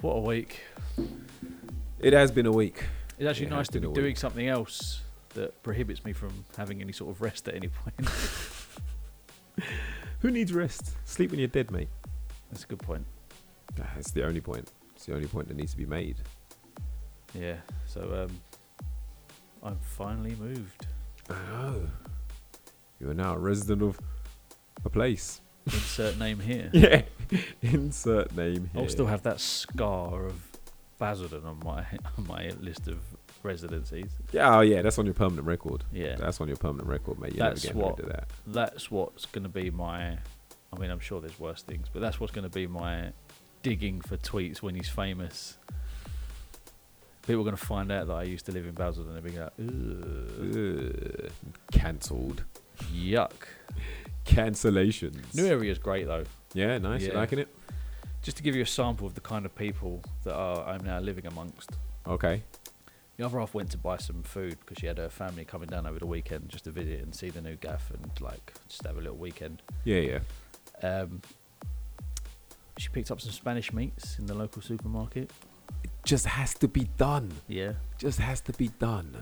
what a week. It has been a week. It's actually It nice to be doing week. something else that prohibits me from having any sort of rest at any point. Who needs rest? Sleep when you're dead, mate. That's a good point. That's the only point. It's the only point that needs to be made. Yeah. So um, I'm finally moved. Oh. You are now a resident of a place. Insert name here. Yeah. Insert name here. I'll still have that scar of Basildon on my on my list of residencies. Yeah, oh yeah, that's on your permanent record. Yeah. That's on your permanent record, mate. You're That's never getting what- rid of that. that's what's going to be my. I mean, I'm sure there's worse things, but that's what's going to be my digging for tweets when he's famous. People are going to find out that I used to live in Basildon and they'll be like, Ugh, Ugh. Cancelled. yuck. Cancellations. New area is great though. Yeah, nice. You Yeah. liking it? Just to give you a sample of the kind of people that are, I'm now living amongst. Okay. The other half went to buy some food because she had her family coming down over the weekend just to visit and see the new gaff and like just have a little weekend. Yeah, yeah. Um, she picked up some Spanish meats in the local supermarket. It just has to be done. Yeah. Just has to be done.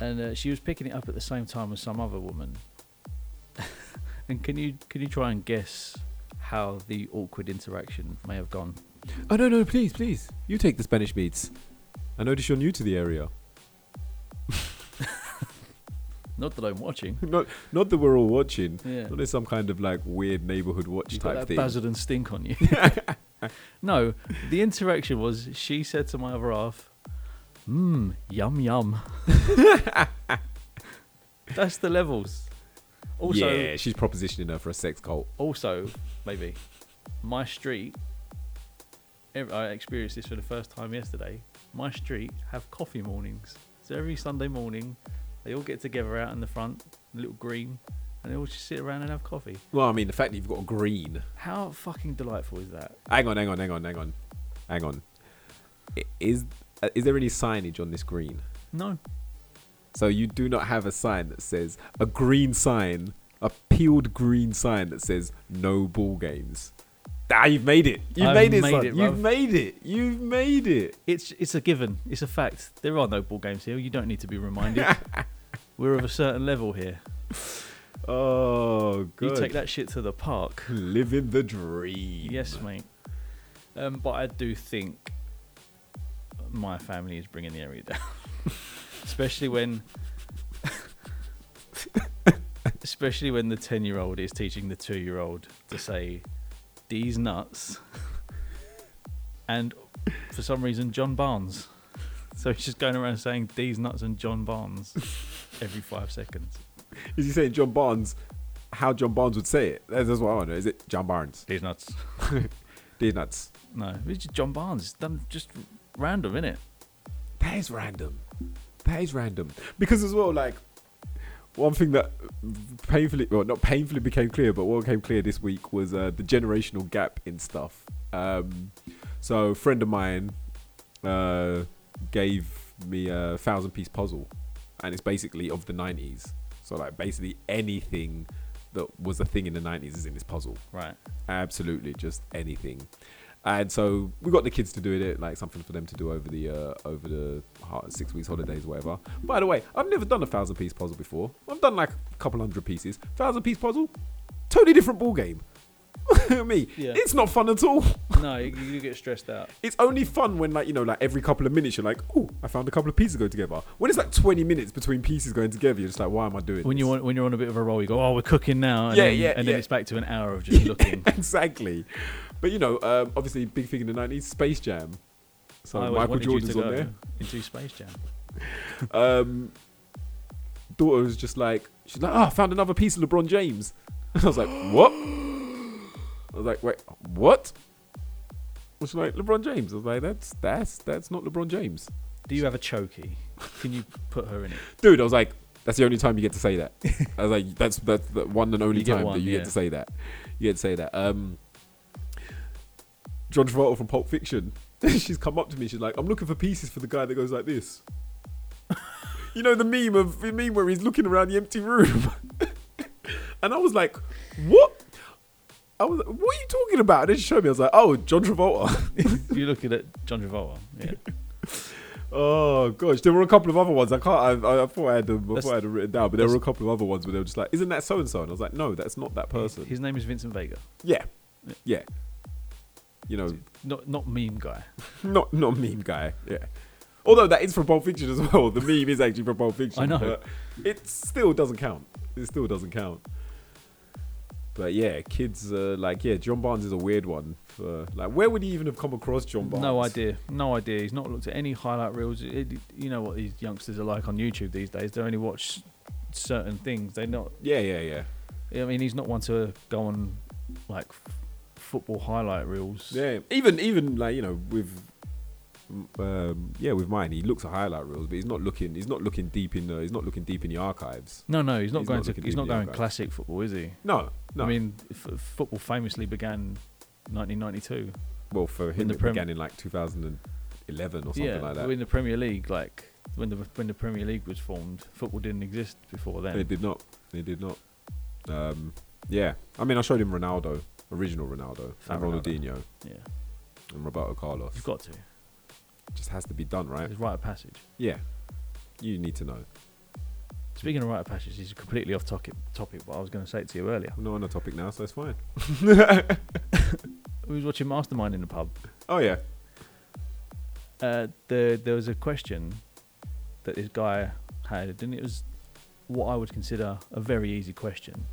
and uh, she was picking it up at the same time as some other woman. and can you can you try and guess how the awkward interaction may have gone? Oh no, no, please, please. You take the Spanish meats. I notice you're new to the area. Not that I'm watching. not not that we're all watching. Yeah, Not as some kind of like weird neighborhood watch you got type that thing. Basildon stink on you. no, the interaction was she said to my other half, "Mmm, yum yum." That's the levels. Also, yeah, she's propositioning her for a sex cult. also maybe my street. I experienced this for the first time yesterday my street have coffee mornings so every sunday morning they all get together out in the front a little green and they all just sit around and have coffee Well, I mean, the fact that you've got a green. how fucking delightful is that Hang on, hang on, hang on, hang on, hang on. Is uh, is there any signage on this green? no So you do not have a sign that says a green sign, a peeled green sign that says no ball games. Ah, you've made it. You've I've made it, made it, You've made it. You've made it. it's it's a given it's a fact there are no ball games here you don't need to be reminded we're of a certain level here Oh, good. you take that shit to the park Living the dream. Yes, mate. Um, but I do think my family is bringing the area down, especially when, especially when the ten-year-old is teaching the two-year-old to say "these nuts," and for some reason John Barnes. So he's just going around saying "these nuts" and John Barnes every five seconds. Is he saying John Barnes? How John Barnes would say it? That's that's what I want to know. Is it John Barnes? These nuts. These nuts. No, it's just John Barnes. It's done just random, innit? That is random. That is random. Because as well, like one thing that painfully, well, not painfully became clear, but what became clear this week was uh, the generational gap in stuff. Um, so, a friend of mine uh, gave me a thousand piece puzzle, and it's basically of the '90s. So, like, basically anything that was a thing in the '90s is in this puzzle Right. absolutely just anything and so we got the kids to do it like something for them to do over the uh, over the six weeks holidays or whatever by the way i've never done a thousand piece puzzle before i've done like a couple hundred pieces thousand piece puzzle totally different ball game me Yeah. it's not fun at all No, you, you get stressed out. it's only fun when like you know like every couple of minutes you're like oh i found a couple of pieces go together when it's like 20 minutes between pieces going together you're just like why am i doing When this? you want, when you're on a bit of a roll, you go, "Oh, we're cooking now," and Yeah, then, yeah, and then yeah. it's back to an hour of just looking. exactly. But you know, um, obviously, big thing in the nineties, Space Jam. So I Michael Jordan's on there. into Space Jam. Um, daughter was just like, she's like, oh, I found another piece of LeBron James. I was like, what? I was like, wait, what? She's like, LeBron James. I was like, that's that's that's not LeBron James, Do you have a chokey? Can you put her in it? dude. I was like, that's the only time you get to say that. I was like, that's that's the one and only You time one, that you yeah. get to say that. You get to say that. Um, John Travolta from Pulp Fiction. she's come up to me. She's like, I'm looking for pieces for the guy that goes like this. you know the meme of the meme where he's looking around the empty room, and I was like, what? I was like, what are you talking about? And then she showed me. I was like, oh, John Travolta. You're looking at John Travolta. Yeah. oh gosh, there were a couple of other ones. I can't. I, I, I thought I had them. I That's- thought I had them written down, but there were a couple of other ones where they were just like, isn't that so and so? And I was like, no, that's not that person. His name is Vincent Vega. Yeah, Yeah. You know, Not not meme guy. not not meme guy. Yeah. Although that is from Pulp Fiction as well. The meme is actually from Pulp Fiction. I know. But it still doesn't count. It still doesn't count. But yeah, kids uh, like yeah, John Barnes is a weird one. For, like, where would he even have come across John Barnes? No idea. No idea. He's not looked at any highlight reels. It, you know what these youngsters are like on YouTube these days. They only watch certain things. They're not. Yeah, yeah, yeah. I mean, he's not one to go on like football highlight reels. Yeah, even even like you know with um, yeah with mine, he looks at highlight reels, but he's not looking. He's not looking deep in the. He's not looking deep in the archives. No, no, he's not He's going not to. He's not going archives. classic football, is he? No, no. I mean, f- football famously began 1992. well, for him, it Prem- began in like 2011 or something yeah, like that. in the Premier League, like when the when the Premier League was formed, football didn't exist before then. They did not. They did not. Um, yeah, I mean, I showed him Ronaldo, original Ronaldo, Fat and Ronaldo. Ronaldinho, yeah, and Roberto Carlos. you've got to. just has to be done, right? It's rite of passage. Yeah, you need to know. Speaking of rite of passage, this is completely off topic. Topic, but I was going to say it to you earlier. I'm not on the topic now, so it's fine. We was watching Mastermind in the pub. Oh yeah, Uh, there there was a question that this guy had, and it was what I would consider a very easy question,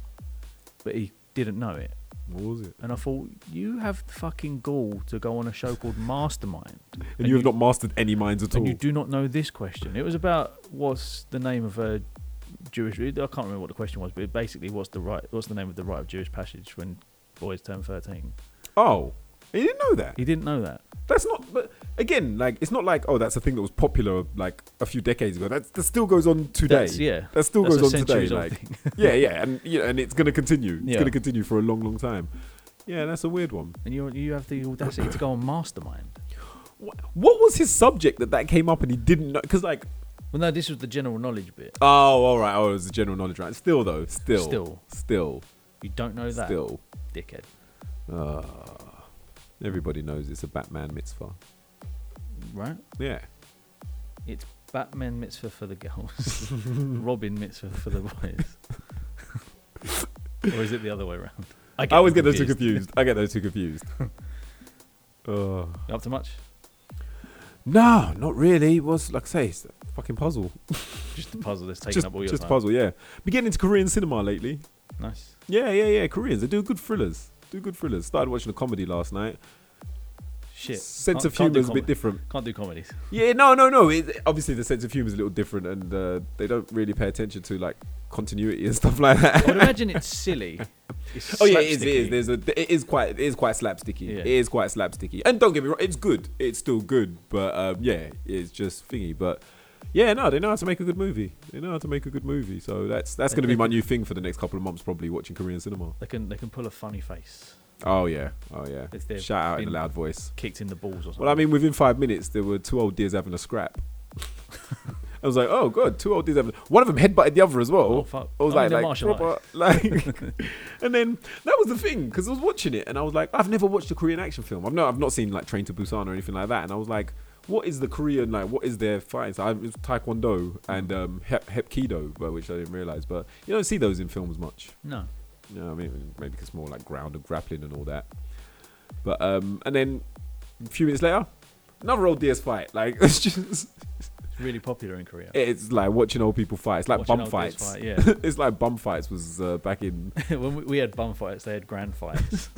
but he didn't know it. What was it? And I thought, you have the fucking gall to go on a show called Mastermind. And, you have not mastered any minds at all. and you do not know this question. It was about what's the name of a Jewish. I can't remember what the question was, but basically, what's the right? What's the name of the rite of Jewish passage when boys turn thirteen? Oh, you didn't know that. He didn't know that. That's not. But again, like it's not like oh, that's a thing that was popular like a few decades ago. That that still goes on today. That's, yeah, That still that's goes on today. Like yeah, yeah, and yeah, and it's gonna continue. It's Yeah. gonna continue for a long, long time. Yeah, that's a weird one. and you you have the audacity to go on Mastermind. Wh- What was his subject that that came up and he didn't know? Because like, Well, no, this was the general knowledge bit. oh, all right, oh, it was the general knowledge, right? Still though, still, Still, still, you don't know that, still. dickhead. Uh, everybody knows it's a Batman mitzvah. Right? Yeah. It's Batman mitzvah for the girls, Robin mitzvah for the boys. or is it the other way around? I always them get those two confused. I get those two confused. uh, You Up to much? no, not really. It was like I say, it's a fucking puzzle. Just a puzzle that's taking just up all your just a time. puzzle, yeah. Been getting into Korean cinema lately. Nice. Yeah, yeah, yeah. Koreans, they do good thrillers. Do good thrillers. Started watching a comedy last night. Shit. Sense Can't- of humor is a bit different. Can't do comedies. Yeah, no, no, no. It, obviously, the sense of humor is a little different, and uh, they don't really pay attention to like continuity and stuff like that. I would imagine it's silly. It's Oh yeah, it is. It is. There's a. It is quite. It is quite slapsticky. Yeah. It is quite slapsticky. And don't get me wrong, it's good. It's still good, but um, yeah, it's just thingy. But yeah, no, they know how to make a good movie. They know how to make a good movie. So that's that's going to be my new thing for the next couple of months. Probably watching Korean cinema. They can they can pull a funny face. Oh yeah. Oh yeah. If they've Shout out in a been- loud voice. Kicked in the balls or something. Well, I mean, within five minutes, there were two old dears having a scrap. I was like, oh god, two old dears having. One of them headbutted the other as well. oh fuck. I was Oh, like, they're like, martial proper, like, and then that was the thing because I was watching it and I was like, I've never watched a Korean action film. I've not, I've not seen like Train to Busan or anything like that. And I was like, what is the Korean like? What is their fighting? So I, it was Taekwondo and um, hep, Hepkido, but which I didn't realize. But you don't see those in films much. No. You know, what I mean, maybe it's more like ground and grappling and all that. But um, and then a few minutes later, another old DS fight. Like it's just, It's really popular in Korea. it's like watching old people fight. It's like Watching bum fights. Fight, yeah. it's like bum fights was uh, back in when we, we had bum fights, they had grand fights.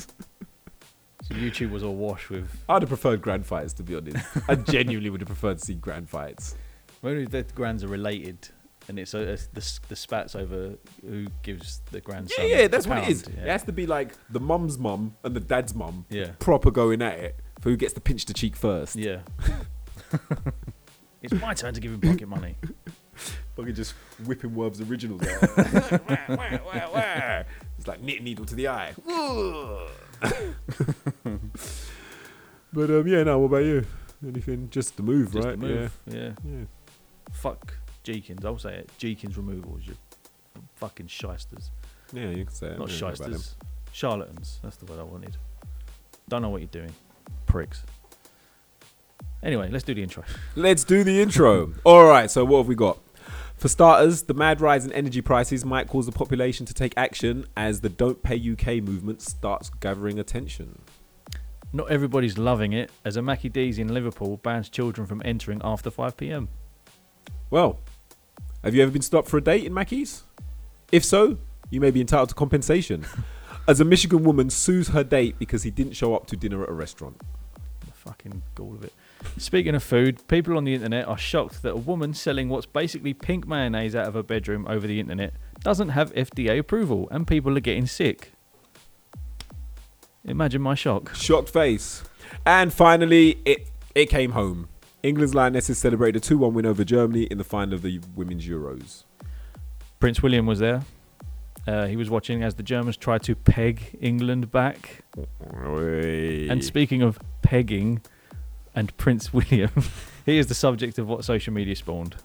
so YouTube was awash with. I'd have preferred grand fights to be honest. I genuinely would have preferred to see grand fights. When the grands are related, and it's, uh, it's the the spats over who gives the grandson. Yeah, yeah, that's what it is. pound, is. It has to be like the mum's mum and the dad's mum yeah. proper going at it for who gets to pinch the cheek first. Yeah. it's my turn to give him pocket money. Fucking just whipping Werther's Originals out. It's like knit needle to the eye. but um, yeah, no. What about you? Anything? Just the move, Just right? the move. Yeah. Yeah. Yeah. Fuck Jeekins. I'll say it. Jeekins removals. You fucking shysters. Yeah, you can say it. Not shysters. Charlatans. That's the word I wanted. Don't know what you're doing, pricks. Anyway, let's do the intro. Let's do the intro. All right, so what have we got? For starters, the mad rise in energy prices might cause the population to take action as the Don't Pay UK movement starts gathering attention. Not everybody's loving it, as a Mackie D's in Liverpool bans children from entering after 5 pm. Well, have you ever been stopped for a date in Mackey's? If so, you may be entitled to compensation. as a Michigan woman sues her date because he didn't show up to dinner at a restaurant. The fucking gall of it. Speaking of food, people on the internet are shocked that a woman selling what's basically pink mayonnaise out of her bedroom over the internet doesn't have FDA approval and people are getting sick. Imagine my shock. Shocked face. And finally, it it came home. England's Lionesses celebrated a 2 1 win over Germany in the final of the Women's Euros. Prince William was there. Uh, he was watching as the Germans tried to peg England back. And speaking of pegging and Prince William, he is the subject of what social media spawned.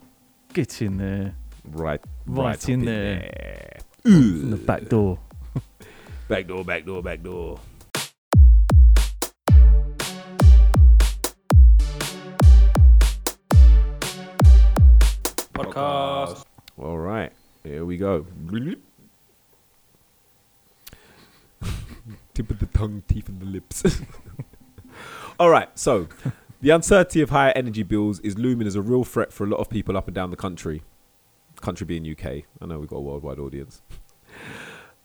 Get in there. right, Right up in there. there. From the back door. Back door, back door, back door. Podcast. All right, here we go. Tip of the tongue, teeth in the lips. All right, so the uncertainty of higher energy bills is looming as a real threat for a lot of people up and down the country. Country being UK. I know we've got a worldwide audience.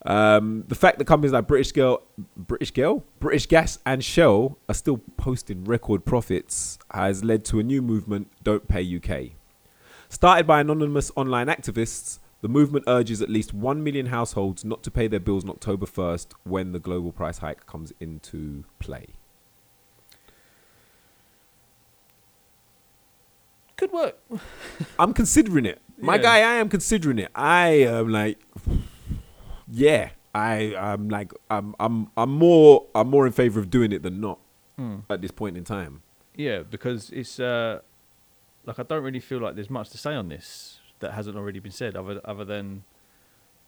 Um, the fact that companies like British Girl, British Girl, British Gas, and Shell are still posting record profits has led to a new movement, Don't Pay UK. Started by anonymous online activists, the movement urges at least 1 million households not to pay their bills on October 1st when the global price hike comes into play. Could work. I'm considering it. My Yeah. guy, I am considering it. I am like, yeah, I, I'm like, I'm, I'm, I'm more, I'm more in favor of doing it than not Hmm. at this point in time. Yeah, because it's uh, like I don't really feel like there's much to say on this that hasn't already been said, other other than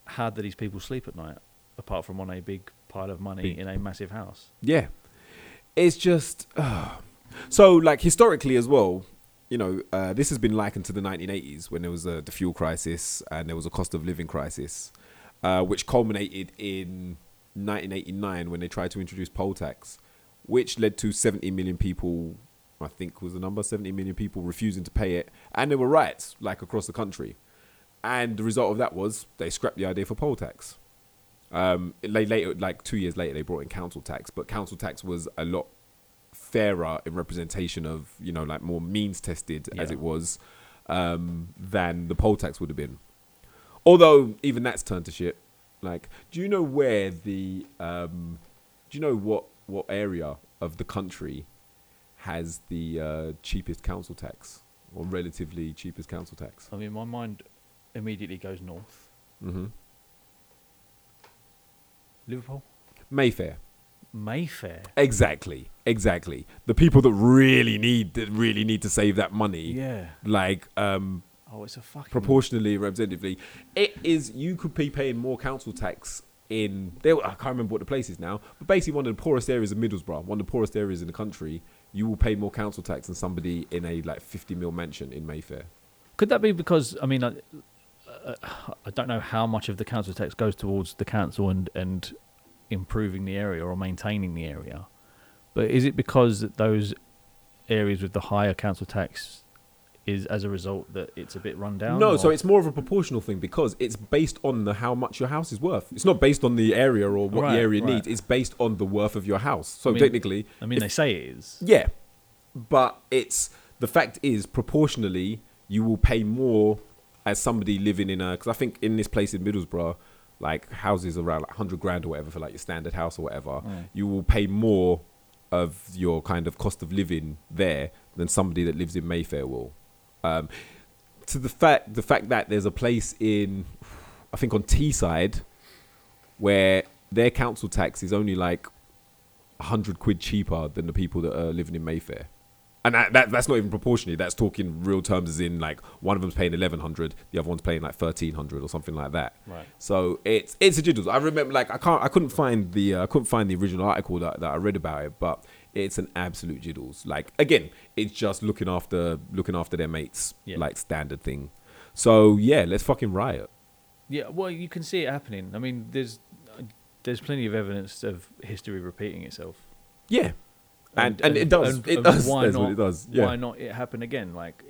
how do these people sleep at night, apart from on a big pile of money Big- in a massive house. Yeah, it's just so like historically as well. You know, uh, this has been likened to the 1980s when there was uh, the fuel crisis and there was a cost of living crisis, uh, which culminated in 1989 when they tried to introduce poll tax, which led to 70 million people. I think was the number 70 million people refusing to pay it, and there were riots like across the country, and the result of that was they scrapped the idea for poll tax. Um, la- later, like two years later, they brought in council tax, but council tax was a lot fairer in representation of you know like more means tested as it was um, than the poll tax would have been. Although even that's turned to shit. Like, do you know where the um, do you know what what area of the country has the uh, cheapest council tax or relatively cheapest council tax? I mean, my mind immediately goes north. Mm-hmm. Liverpool, Mayfair. Mayfair. Exactly, exactly. The people that really need that really need to save that money, Yeah. like um, Oh, it's a fucking proportionally, representatively, it is. You could be paying more council tax in. There, I can't remember what the place is now, but basically one of the poorest areas of Middlesbrough, one of the poorest areas in the country. You will pay more council tax than somebody in a like fifty mil mansion in Mayfair. Could that be because I mean, I, uh, I don't know how much of the council tax goes towards the council and and improving the area or maintaining the area, but is it because those areas with the higher council tax is as a result that it's a bit run down? No, so it's more of a proportional thing because it's based on the how much your house is worth. It's not based on the area or what Right, the area right. needs. It's based on the worth of your house. So I mean- technically, I mean, if- they say it is. Yeah, but it's the fact is proportionally you will pay more as somebody living in a because I think in this place in Middlesbrough, like houses around like hundred grand or whatever for like your standard house or whatever, Mm. you will pay more of your kind of cost of living there than somebody that lives in Mayfair will. Um, to the fact the fact that there's a place in I think on Teesside where their council tax is only like hundred quid cheaper than the people that are living in Mayfair. and that, that that's not even proportionally. That's talking real terms, as in like one of them's paying eleven hundred, the other one's paying like thirteen hundred or something like that. Right. So it's it's a jiddles. I remember like I can't I couldn't find the uh, I couldn't find the original article that, that I read about it, but it's an absolute jiddles. Like again, it's just looking after looking after their mates, Yeah. like standard thing. So yeah, let's fucking riot. Yeah, well, you can see it happening. I mean, there's there's plenty of evidence of history repeating itself. Yeah, and and, it does and- it and does. Why That's not? what it does. Yeah. Why not it happen again? Like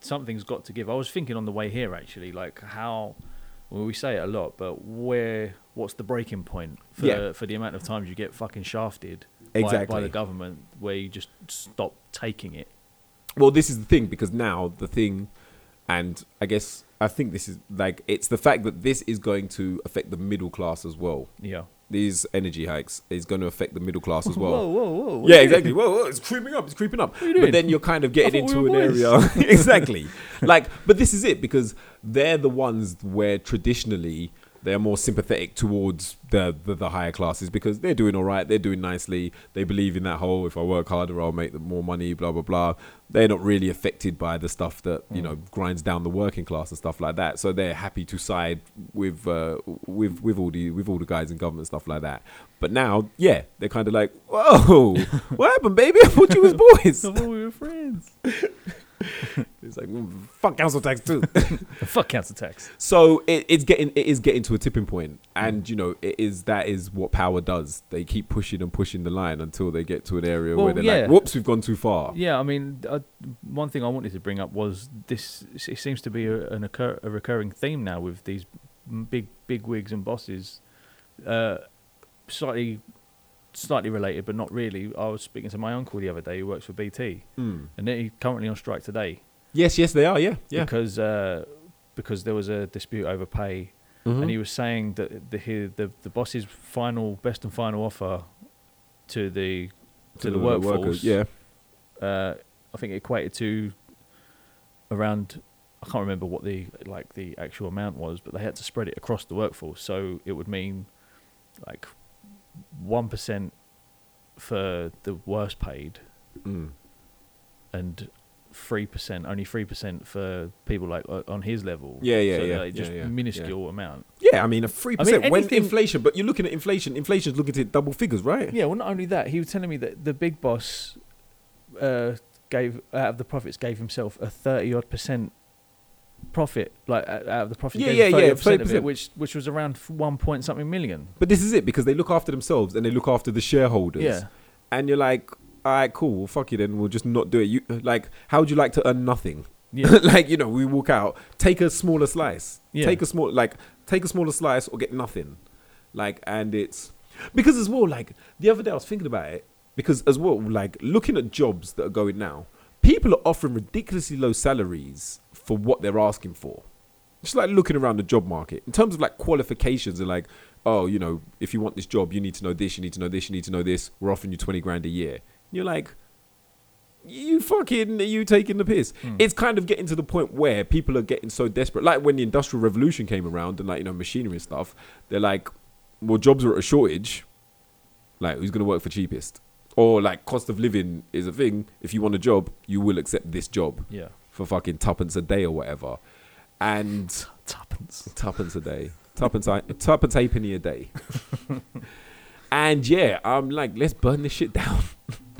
something's got to give. I was thinking on the way here actually, like how. Well, we say it a lot, but where? What's the breaking point for Yeah. for the amount of times you get fucking shafted by, by the government, where you just stop taking it? Well, this is the thing because now the thing, and I guess I think this is like it's the fact that this is going to affect the middle class as well. Yeah. These energy hikes is going to affect the middle class as well. Whoa, whoa, whoa! Yeah, exactly. Whoa, whoa, it's creeping up. It's creeping up. But then you're kind of getting into we an boys. area. exactly. Like, but this is it because they're the ones where traditionally they're more sympathetic towards the, the the higher classes because they're doing all right. They're doing nicely. They believe in that whole if I work harder, I'll make more money. Blah blah blah. They're not really affected by the stuff that you Mm. know grinds down the working class and stuff like that. So they're happy to side with uh, with with all the with all the guys in government stuff like that. But now, yeah, they're kind of like, whoa, what happened, baby? I thought you was boys. I thought we were friends. It's like fuck council tax too. Fuck council tax. so it, it's getting it is getting to a tipping point, and you know it is that is what power does. They keep pushing and pushing the line until they get to an area Well, where they're yeah. like, "Whoops, we've gone too far." Yeah, I mean, uh, one thing I wanted to bring up was this. It seems to be a, an occur, a recurring theme now with these big big wigs and bosses. Uh, slightly, slightly related, but not really. I was speaking to my uncle the other day who works for BT, Mm. and he's currently on strike today Yes, yes, they are. Yeah, yeah. because uh, because there was a dispute over pay, Mhm. and he was saying that the he- the the boss's final best and final offer to the to, the, workforce, workers, Yeah, uh, I think it equated to around I can't remember what the like the actual amount was, but they had to spread it across the workforce, so it would mean like one percent for the worst paid mm. and three percent, only three percent for people like uh, on his level. Yeah, yeah, so yeah, like, just yeah, yeah, minuscule amount. yeah. I mean, a three I mean, percent when inflation, but you're looking at inflation. Inflation's looking at double figures, right? Yeah, well, not only that, he was telling me that the big boss uh, gave out of the profits gave himself a thirty odd percent profit, like out of the profit. Yeah, yeah, yeah, percent of it, which which was around one point something million. But this is it because they look after themselves and they look after the shareholders. Yeah, and you're like, all right, cool, well, fuck you then. We'll just not do it. You like, how would you like to earn nothing? yeah, like, you know, we walk out, take a smaller slice, Yeah. take a small, like, take a smaller slice or get nothing. Like, and it's because as well, like the other day I was thinking about it because as well, like looking at jobs that are going now, people are offering ridiculously low salaries for what they're asking for. Just like looking around the job market in terms of like qualifications and like, oh, you know, if you want this job, you need to know this, you need to know this, you need to know this. We're offering you twenty grand a year. You're like, you fucking, are you taking the piss? Mm. It's kind of getting to the point where people are getting so desperate. Like when the industrial revolution came around and like you know machinery and stuff, they're like, well, jobs are at a shortage. Like, who's gonna work for cheapest? Or like cost of living is a thing. If you want a job, you will accept this job yeah. For fucking tuppence a day or whatever. And Tuppence. tuppence a day, tuppence, i- tuppence halfpenny a day. and yeah, I'm like, let's burn this shit down.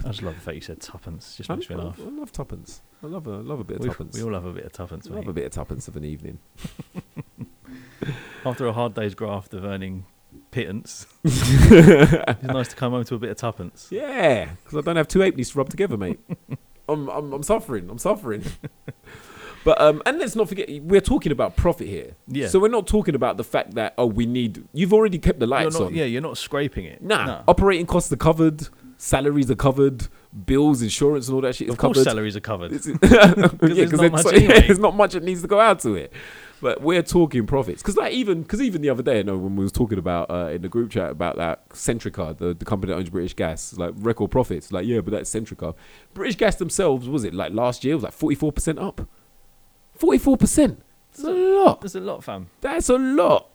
I just love the fact you said tuppence. Just I, makes me laugh. I love tuppence. I love a love a bit of We, tuppence. we all love a bit of tuppence. I love mate. a bit of tuppence of an evening. After a hard day's graft of earning pittance, it's nice to come home to a bit of tuppence. Yeah, because I don't have two halfpennies to rub together, mate. I'm, I'm I'm suffering. I'm suffering. But um, and let's not forget we're talking about profit here. Yeah. So we're not talking about the fact that oh we need. You've already kept the You're lights not, on. yeah, you're not scraping it. Nah, No. operating costs are covered, salaries are covered, bills, insurance, and all that shit is Of course, covered. salaries are covered. Yeah, there's 'cause not it's much so- anyway. there's not much that needs to go out to it. But we're talking profits because, like, even because even the other day, you know, when we was talking about uh, in the group chat about that Centrica, the, the company that owns British Gas, like record profits, like yeah, but that's Centrica. British Gas themselves was it like last year was like forty four percent up. Forty four percent. That's a lot. There's a lot, fam. That's a lot.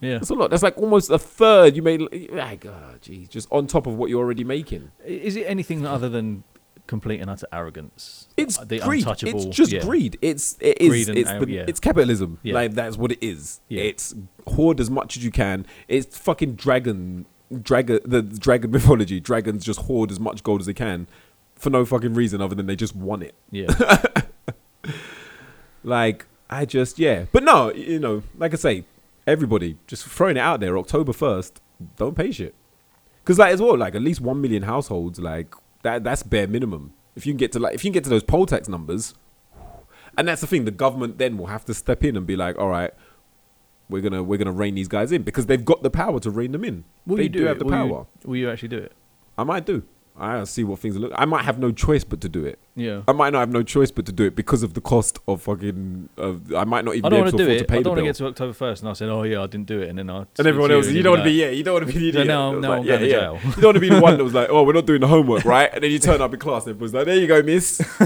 Yeah. That's a lot. That's like almost a third you made. Like, oh, geez, just on top of what you're already making. Is it anything other than complete and utter arrogance. It's the greed. untouchable. It's just yeah. greed. It's it is Greed and it's the, yeah. it's capitalism. Yeah. Like that's what it is. It's hoard as much as you can. It's fucking dragon dragon the dragon mythology. Dragons just hoard as much gold as they can for no fucking reason other than they just want it. Yeah, Like I just yeah. But no, you know, like I say, everybody just throwing it out there. October first, don't pay shit. Because like as well, like at least one million households, like that that's bare minimum. If you can get to like if you can get to those poll tax numbers, and that's the thing, the government then will have to step in and be like, all right, we're gonna we're gonna rein these guys in because they've got the power to rein them in. will they you do, do, have the Will power. You, will you actually do it? I might do. I see what things look. I might have no choice but to do it. Yeah. I might not have no choice but to do it because of the cost of fucking. Of, I might not even I be don't able want to to do afford to it. pay I the don't want to get to October first, and I said, "Oh yeah, I didn't do it," and then I and everyone else, you, and don't want to be, yeah, you don't want to be the idiot. that was now like, I'm yeah, going to jail. You don't want to be the one that was like, oh, we're not doing the homework, right? And then you turn up in class, and everyone's like, there you go, miss.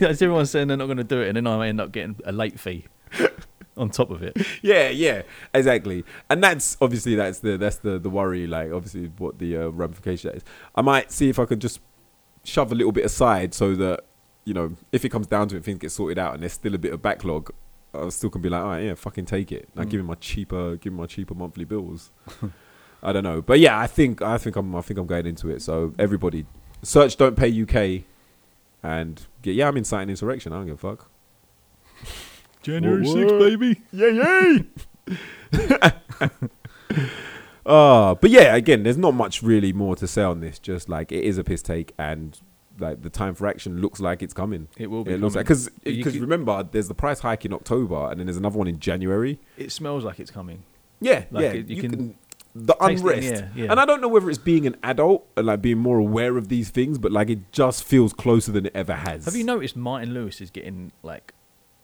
As everyone's saying they're not going to do it, and then I end up getting a late fee on top of it. yeah, yeah, exactly. And that's obviously that's the that's the the worry. Like obviously what the uh, ramification is. I might see if I could just shove a little bit aside so that you know if it comes down to it, things get sorted out, and there's still a bit of backlog. I still can be like, all right, yeah, fucking take it. Now Mm. give me my cheaper, give me my cheaper monthly bills. I don't know, but yeah, I think I think I'm I think I'm going into it. So everybody, search "Don't Pay UK," and get yeah, I'm inciting insurrection. I don't give a fuck. January What, 6th, baby. Yay, yay! uh, but yeah, again, there's not much really more to say on this. Just like it is a piss take, and like the time for action looks like it's coming. It will be. It looks like because because remember, there's the price hike in October, and then there's another one in January. it smells like it's coming. Yeah, Like yeah, it- you you, can can, the taste it, unrest, yeah, yeah. and I don't know whether it's being an adult and like being more aware of these things, but like it just feels closer than it ever has. Have you noticed Martin Lewis is getting like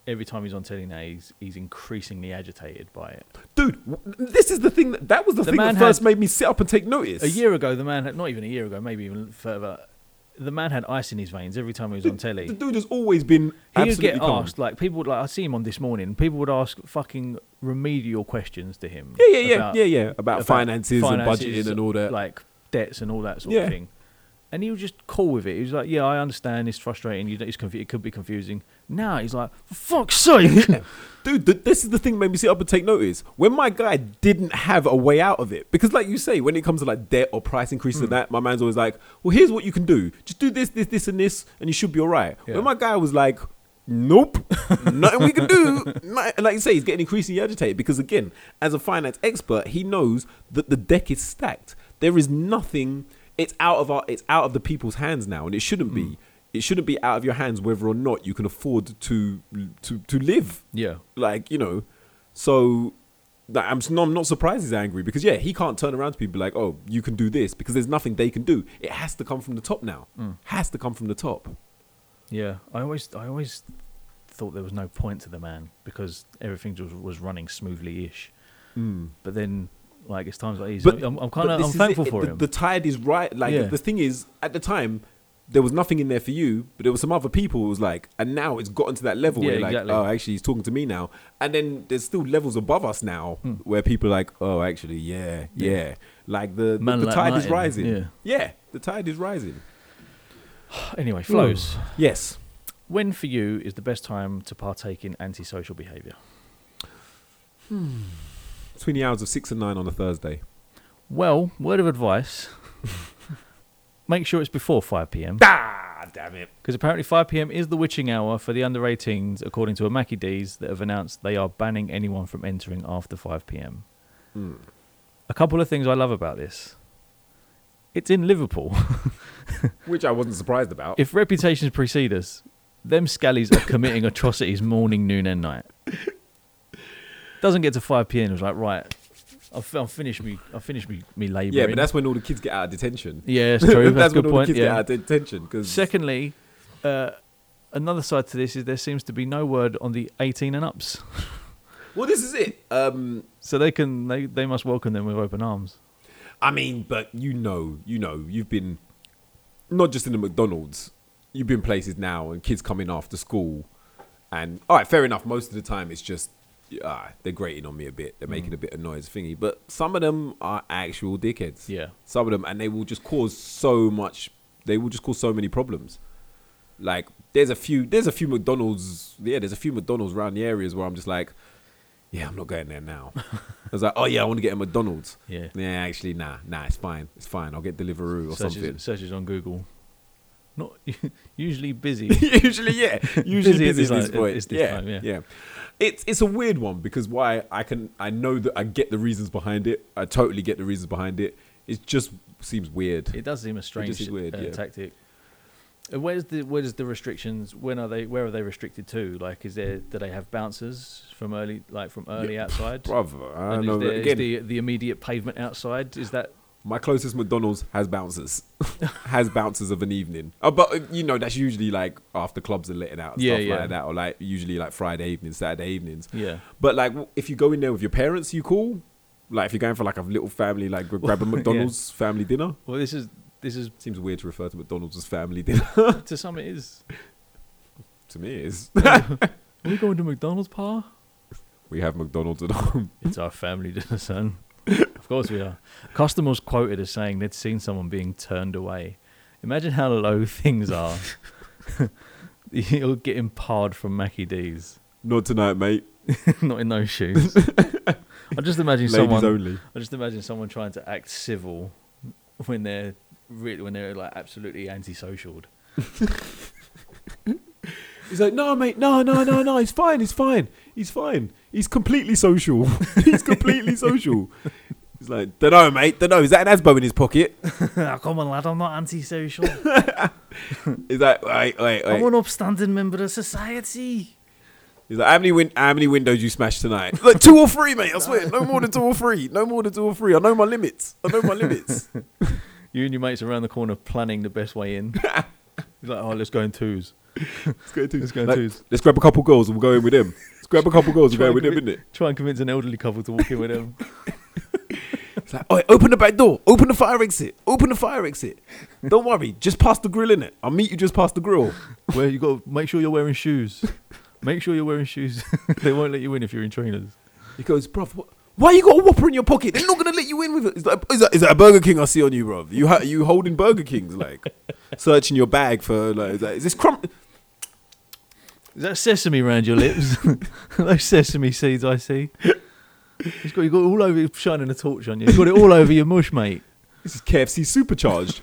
every time he's on telly now, he's he's increasingly agitated by it. dude? This is the thing that that was the, The thing that first had- made me sit up and take notice. A year ago, the man had not even a year ago, maybe even further. The man had ice in his veins every time he was on telly. The dude has always been He would get calm. asked like people would like I see him on this morning. People would ask fucking remedial questions to him. Yeah, yeah, yeah, about- yeah, yeah. About, about finances, finances, and budgeting and all that. like debts and all that sort Yeah. of thing. And he was just cool with it. He was like, "Yeah, I understand. It's frustrating. You, it's confu- it could be confusing." Now he's like, "For fuck's sake!" Dude, th- this is the thing that made me sit up and take notice. When my guy didn't have a way out of it, because like you say, when it comes to like debt or price increases Hmm. and that, my man's always like, "Well, here's what you can do. Just do this, this, this, and this, and you should be all right." Yeah. When my guy was like, "Nope, nothing we can do," Not- like you say, he's getting increasingly agitated because again, as a finance expert, he knows that the deck is stacked. There is nothing. It's out of our. It's out of the people's hands now, and it shouldn't be. It shouldn't be out of your hands whether or not you can afford to to to live yeah, like you know so I'm, s- I'm not surprised he's angry because yeah he can't turn around to people like oh you can do this because there's nothing they can do it has to come from the top now Mm. has to come from the top yeah. I always, I always thought there was no point to the man because everything was, was running smoothly ish. But then, like it's times like these, But- I'm, I'm kind of, I'm thankful it, for the, him. the tide is right like Yeah. the thing is at the time there was nothing in there for you but there was some other people who was like and now it's gotten to that level where Yeah, you're like oh actually he's talking to me now and then there's still levels above us now Hmm. where people are like oh actually yeah yeah, Yeah. like the, the, Man the like tide is rising yeah. yeah the tide is rising anyway, flows. yes When for you is the best time to partake in antisocial behaviour? Between the hours of six and nine on a Thursday. Well, word of advice: make sure it's before 5 p.m. Ah, damn it. Because apparently 5 p.m. is the witching hour for the under 18s, according to a Mackie D's that have announced they are banning anyone from entering after 5 p.m. Hmm. A couple of things I love about this. It's in Liverpool. Which I wasn't surprised about. if reputations precede us, them scallies are committing atrocities morning, noon, and night. Doesn't get to 5 p.m. It's like, right, I've, I've finished me, I've finished me, me labouring. yeah, but that's when all the kids get out of detention. yeah, it's true. That's, a when good all point. the kids get Yeah. out of detention. Cause Secondly, uh, another side to this is there seems to be no word on the 18 and ups, well, this is it. Um, so they can they, they must welcome them with open arms. I mean, but you know, you know, you've been not just in the McDonald's. You've been places now, and kids coming after school, and all right, fair enough. Most of the time, it's just ah, they're grating on me a bit. They're making Mm. a bit of noise thingy. But some of them are actual dickheads. Yeah, some of them, and they will just cause so much they will just cause so many problems. Like there's a few there's a few McDonald's yeah there's a few McDonald's around the areas where I'm just like yeah I'm not going there now. I was like oh yeah I want to get a McDonald's. Yeah. Yeah actually nah nah it's fine it's fine I'll get Deliveroo or something. Searches, searches on Google. Not usually busy. usually, yeah. Usually Busy at this time- point. it's this yeah, time, yeah. yeah. It's it's a weird one because why I can I know that I get the reasons behind it. I totally get the reasons behind it. It just seems weird. It does seem a strange weird, uh, yeah. tactic. And where's the where's the restrictions? When are they? Where are they restricted to? Like, is there? Do they have bouncers from early, like from early outside? Brother, I And know. is, there, Again, the the immediate pavement outside? Is that my closest McDonald's has bouncers, has bouncers of an evening. Oh, but uh, you know that's usually like after clubs are letting out and Yeah, stuff yeah. like that, or like usually like Friday evenings, Saturday evenings. yeah? But like, if you go in there with your parents, you cool. Like if you're going for like a little family, like grab a. McDonald's family dinner. Well, this is this is Seems weird to refer to McDonald's as family dinner. to some it is. to me, it is. Are we going to McDonald's, pa? we have McDonald's at home. It's our family dinner, son. Of course we are. Customers quoted as saying they'd seen someone being turned away. Imagine how low things are. You're getting parred from Mackie D's. Not tonight, mate. Not in those shoes. I just imagine Ladies someone. only. I just imagine someone trying to act civil when they're really when they're like absolutely antisocial. He's like, no, mate, no, no, no, no. He's fine. He's fine. He's fine. He's completely social. he's completely social. He's like, dunno, mate, dunno. Is that an Asbo in his pocket? oh, come on, lad, I'm not antisocial. He's like, wait, wait, I'm wait. an upstanding member of society. He's like, how many win- how many windows you smashed tonight? Like two or three, mate. I swear, no more than two or three. No more than two or three. I know my limits. I know my limits. You and your mates around the corner planning the best way in. He's like, oh, let's go in twos. Let's go to Let's go in like, twos. Let's grab a couple girls and we'll go in with him. Let's grab a couple girls and go in with him, innit? Try and convince an elderly couple to walk in with them. It's like, oh, open the back door, open the fire exit, open the fire exit. Don't worry, just past the grill in it. I'll meet you just past the grill. Where you got to make sure you're wearing shoes. Make sure you're wearing shoes. they won't let you in if you're in trainers. He goes, bruv, wh- why you got a Whopper in your pocket? They're not gonna let you in with it. Is that, is that, is that a Burger King I see on you, bruv? You ha- you holding Burger Kings like, searching your bag for like, is, that, is this crumb? Is that sesame around your lips? Those sesame seeds I see. You've got, you got it all over, shining a torch on you. You've got it all over your mush, mate. This is KFC supercharged,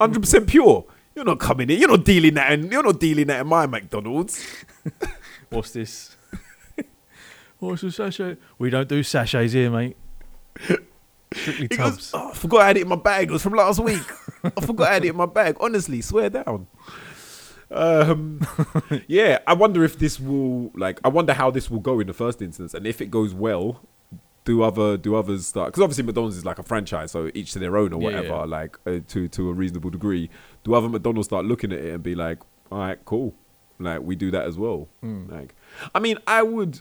hundred percent pure. You're not coming in. You're not dealing that. In, you're not dealing that in my McDonald's. What's this? What's the sachet? We don't do sachets here, mate. Strictly He tubs. goes, oh, I forgot I had it in my bag. It was from last week. I forgot I had it in my bag. Honestly, swear down. Um, yeah, I wonder if this will like. I wonder how this will go in the first instance, and if it goes well, do other do others start? Because obviously McDonald's is like a franchise, so each to their own or whatever. yeah. Like uh, to to a reasonable degree. Do other McDonald's start looking at it and be like, all right, cool, like we do that as well. Mm. Like, I mean, I would,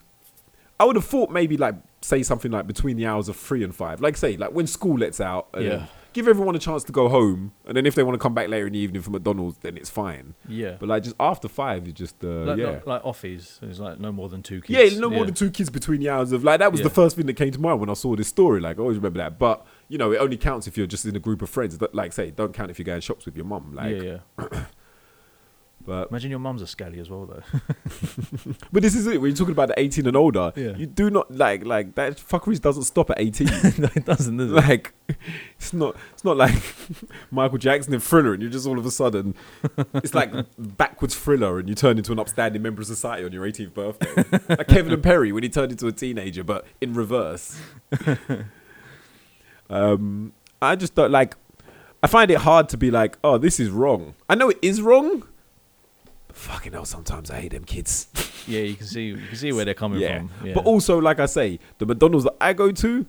I would have thought maybe like say something like between the hours of three and five, like say like when school lets out, and Yeah. Give everyone a chance to go home, and then if they want to come back later in the evening for McDonald's, then it's fine. Yeah. But like just after five, you just uh, like, yeah. like, like offies. It's like no more than two kids. Yeah, no more than two kids between the hours of like that was Yeah. the first thing that came to mind when I saw this story. Like I always remember that, but you know it only counts if you're just in a group of friends. Like say, don't count if you're going shops with your mum. Like, yeah, yeah. but Imagine your mum's a scally as well, though. but this is it. When you're talking about the 18 and older, Yeah. you do not like like that fuckery doesn't stop at 18. no, it doesn't, does it? like it's not it's not like Michael Jackson in Thriller and you just all of a sudden it's like backwards Thriller and you turn into an upstanding member of society on your 18th birthday like Kevin and Perry when he turned into a teenager but in reverse um I just don't like I find it hard to be like oh this is wrong I know it is wrong fucking hell sometimes I hate them kids Yeah, you can see you can see where they're coming yeah. from. Yeah. but also like I say the McDonald's that I go to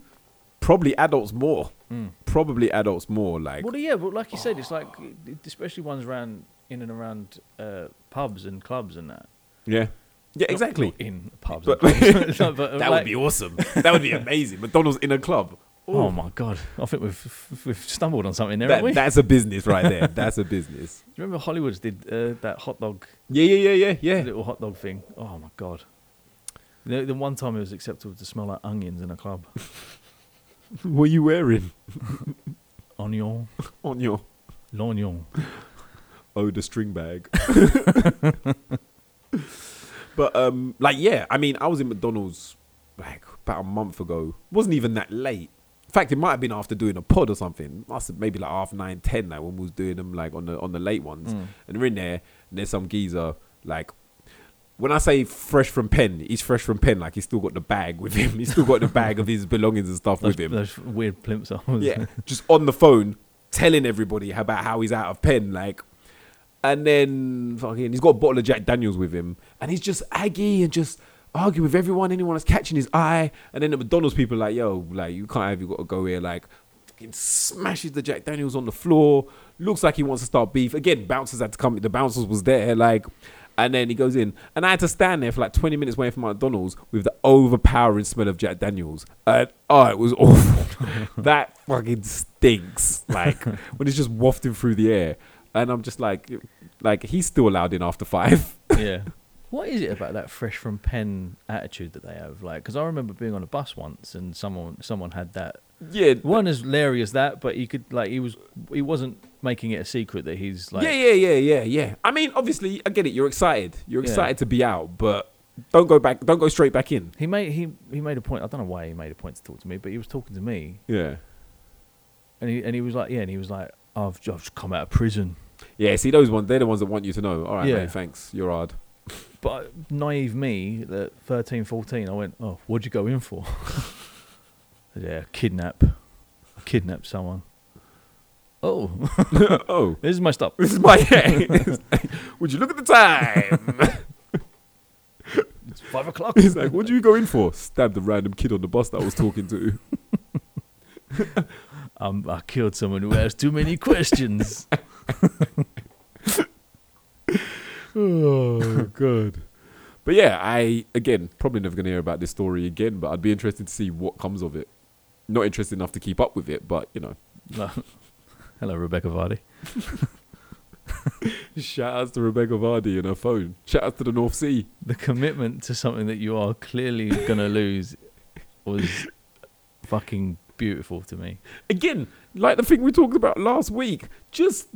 probably adults more Mm. probably adults more like Well, yeah, but like you said, it's like especially ones around in and around uh, pubs and clubs and that. Yeah. Yeah, Not- exactly. not in pubs. But- and clubs. But, that like- would be awesome. That would be amazing. McDonald's in a club. Oh my god! I think we've we've stumbled on something there, That- haven't we? that's a business right there. That's a business. Do you remember Hollywood's did uh, that hot dog, Yeah, yeah, yeah, yeah, yeah. little hot dog thing? Oh my god! The, the one time it was acceptable to smell like onions in a club. What are you wearing Onion, on your? l'oignon. Oh, the string bag. but um, like yeah, I mean, I was in McDonald's like about a month ago. It wasn't even that late. Fact, it might have been after doing a pod or something. Must have maybe like half nine, ten, like when we was doing them like on the on the late ones. Mm. And we're in there, and there's some geezer like. When I say fresh from pen, he's fresh from pen. Like he's still got the bag with him. He's still got the bag of his belongings and stuff Those, with him. those weird plimsolls. Yeah, just on the phone telling everybody about how he's out of pen, like, and then fucking he's got a bottle of Jack Daniels with him, and he's just aggy and just arguing with everyone, anyone that's catching his eye, and then the McDonald's people are like, yo, like you can't have you got to go here, like, fucking smashes the Jack Daniels on the floor, looks like he wants to start beef again. Bouncers had to come, the bouncers was there, like. And then he goes in, and I had to stand there for like 20 minutes waiting for my McDonald's with the overpowering smell of Jack Daniels. And oh, it was awful. that fucking stinks. Like when it's just wafting through the air, and I'm just like, like he's still allowed in after five. yeah. What is it about that fresh from pen attitude that they have? Like, because I remember being on a bus once and someone someone had that. yeah, One as Larry as that, but he could like he was he wasn't making it a secret that he's like yeah, yeah, yeah, yeah, yeah. I mean, obviously, I get it. You're excited. You're Yeah. excited to be out, but don't go back. Don't go straight back in. he made he he made a point. I don't know why he made a point to talk to me, but he was talking to me Yeah, and he and he was like yeah, and he was like I've I've just come out of prison. yeah. See, those ones, they're the ones that want you to know. All right, Yeah. mate. Thanks. You're hard. But naive me, at 13, 14, I went, oh, what'd you go in for? yeah, kidnap. I kidnapped someone. Oh, oh, this is messed up. this is my. Would you look at the time? It's five o'clock. He's like, what do you go in for? Stabbed the random kid on the bus that I was talking to. Um, I killed someone who asked too many questions. Oh god. But yeah, I again probably never gonna hear about this story again. But I'd be interested to see what comes of it. Not interested enough to keep up with it, but you know. No. Hello, Rebecca Vardy. Shout outs to Rebecca Vardy and her phone. Shout outs to the North Sea. The commitment to something that you are clearly going to lose was fucking beautiful to me. Again, like the thing we talked about last week. Just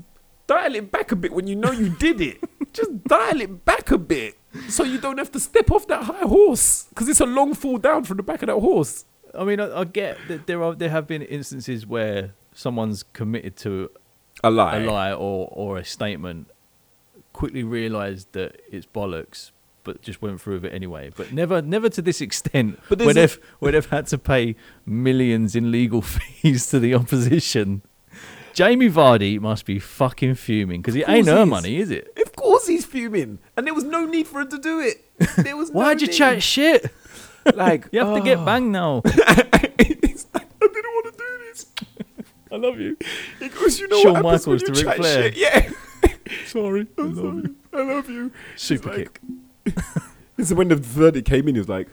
dial it back a bit when you know you did it. just dial it back a bit so you don't have to step off that high horse because it's a long fall down from the back of that horse. I mean, I, I get that there are there have been instances where someone's committed to A lie. a lie or or a statement, quickly realised that it's bollocks, but just went through with it anyway. But never never to this extent But where they've, where they've had to pay millions in legal fees to the opposition. Jamie Vardy must be fucking fuming because it ain't he her is. money, is it? Of course he's fuming, and there was no need for her to do it. There was. Why'd no you chat shit? Like You have to get oh. banged now. It's like, I didn't want to do this. I love you. He goes, you know Shawn what Michaels you to Ric chat Flair. shit? Yeah. Sorry, I love sorry. you. I love you. Super like- kick. So when the verdict came in, he was like,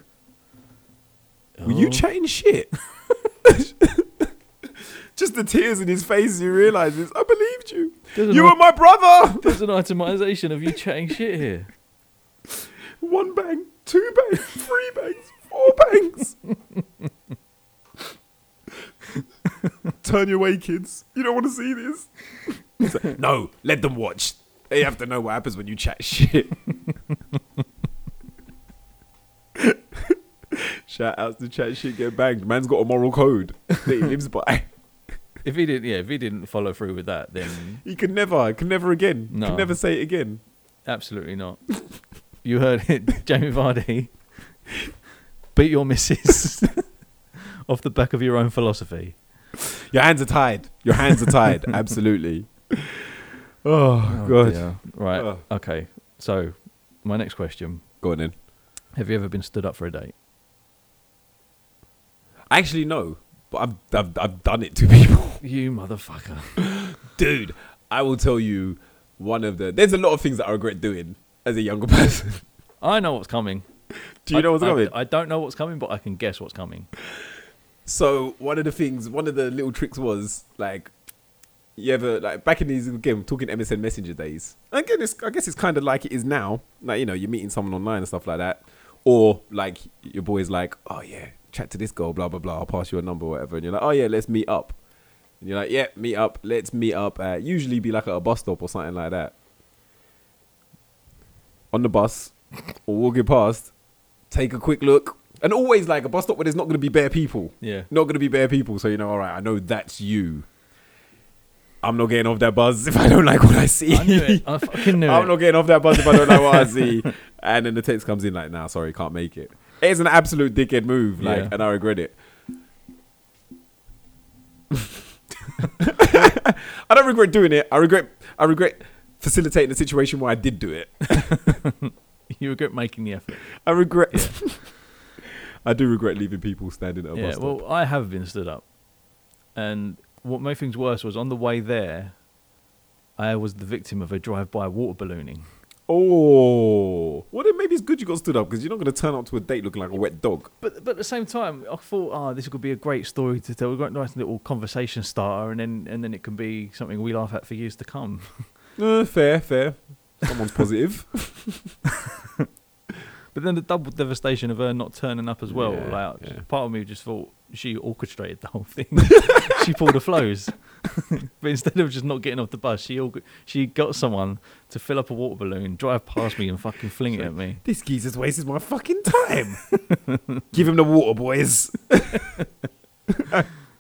oh. "Were you Oh. chatting shit?" Just the tears in his face. As he realizes, I believed you. There's You were my brother. there's an itemization of you chatting shit here. One bang, two bangs, three bangs, four bangs. Turn your way, kids. You don't want to see this. Like, no, let them watch. They have to know what happens when you chat shit. Shout outs to chat shit, get banged. Man's got a moral code that he lives by. If he didn't, yeah, if he didn't follow through with that, then He can never, can never again. No. Can never say it again. absolutely not. You heard it, Jamie Vardy. Beat your missus off the back of your own philosophy. Your hands are tied. Your hands are tied. Absolutely. Oh, oh God. dear. Right. Oh. Okay. So, my next question: Go on then. Have you ever been stood up for a date? Actually, no. But I've, I've, I've done it to people. You motherfucker. Dude, I will tell you one of the. There's a lot of things that I regret doing as a younger person. I know what's coming. Do you I- know what's I- coming? I don't know what's coming, but I can guess what's coming. So one of the things, one of the little tricks was like, you ever like back in these again talking MSN Messenger days. Again, it's, I guess it's kind of like it is now. Like you know, you're meeting someone online and stuff like that, or like your boy's like, oh yeah, chat to this girl, blah blah blah. I'll pass you a number, or whatever, and you're like, oh yeah, let's meet up. And you're like, yeah, meet up. Let's meet up. At, usually be like at a bus stop or something like that. on the bus or walking past, take a quick look, and always like a bus stop where there's not going to be bare people. Yeah. Not going to be bare people, so you know, all right, I know that's you. I'm not getting off that bus if I don't like what I see. I knew it. I fucking knew I'm it. not getting off that bus if I don't like what I see. And then the text comes in like, nah, sorry, can't make it. It's an absolute dickhead move, like, Yeah. and I regret it. I don't regret doing it. I regret I regret facilitating the situation where I did do it. you regret making the effort. I regret Yeah. I do regret leaving people standing at a yeah. bus stop. Well, I have been stood up, and what made things worse was on the way there, I was the victim of a drive-by water ballooning. Oh, well then maybe it's good you got stood up because you're not going to turn up to a date looking like a wet dog. But but at the same time, I thought, oh, this could be a great story to tell. We've got a nice little conversation starter, and then and then it can be something we laugh at for years to come. Uh, fair, fair. Someone's positive. But then the double devastation of her not turning up as well. Yeah, like yeah. part of me just thought she orchestrated the whole thing. she pulled the flows. but instead of just not getting off the bus, she org- she got someone to fill up a water balloon, drive past me, and fucking fling it at me. This geezer's wasted my fucking time. Give him the water, boys.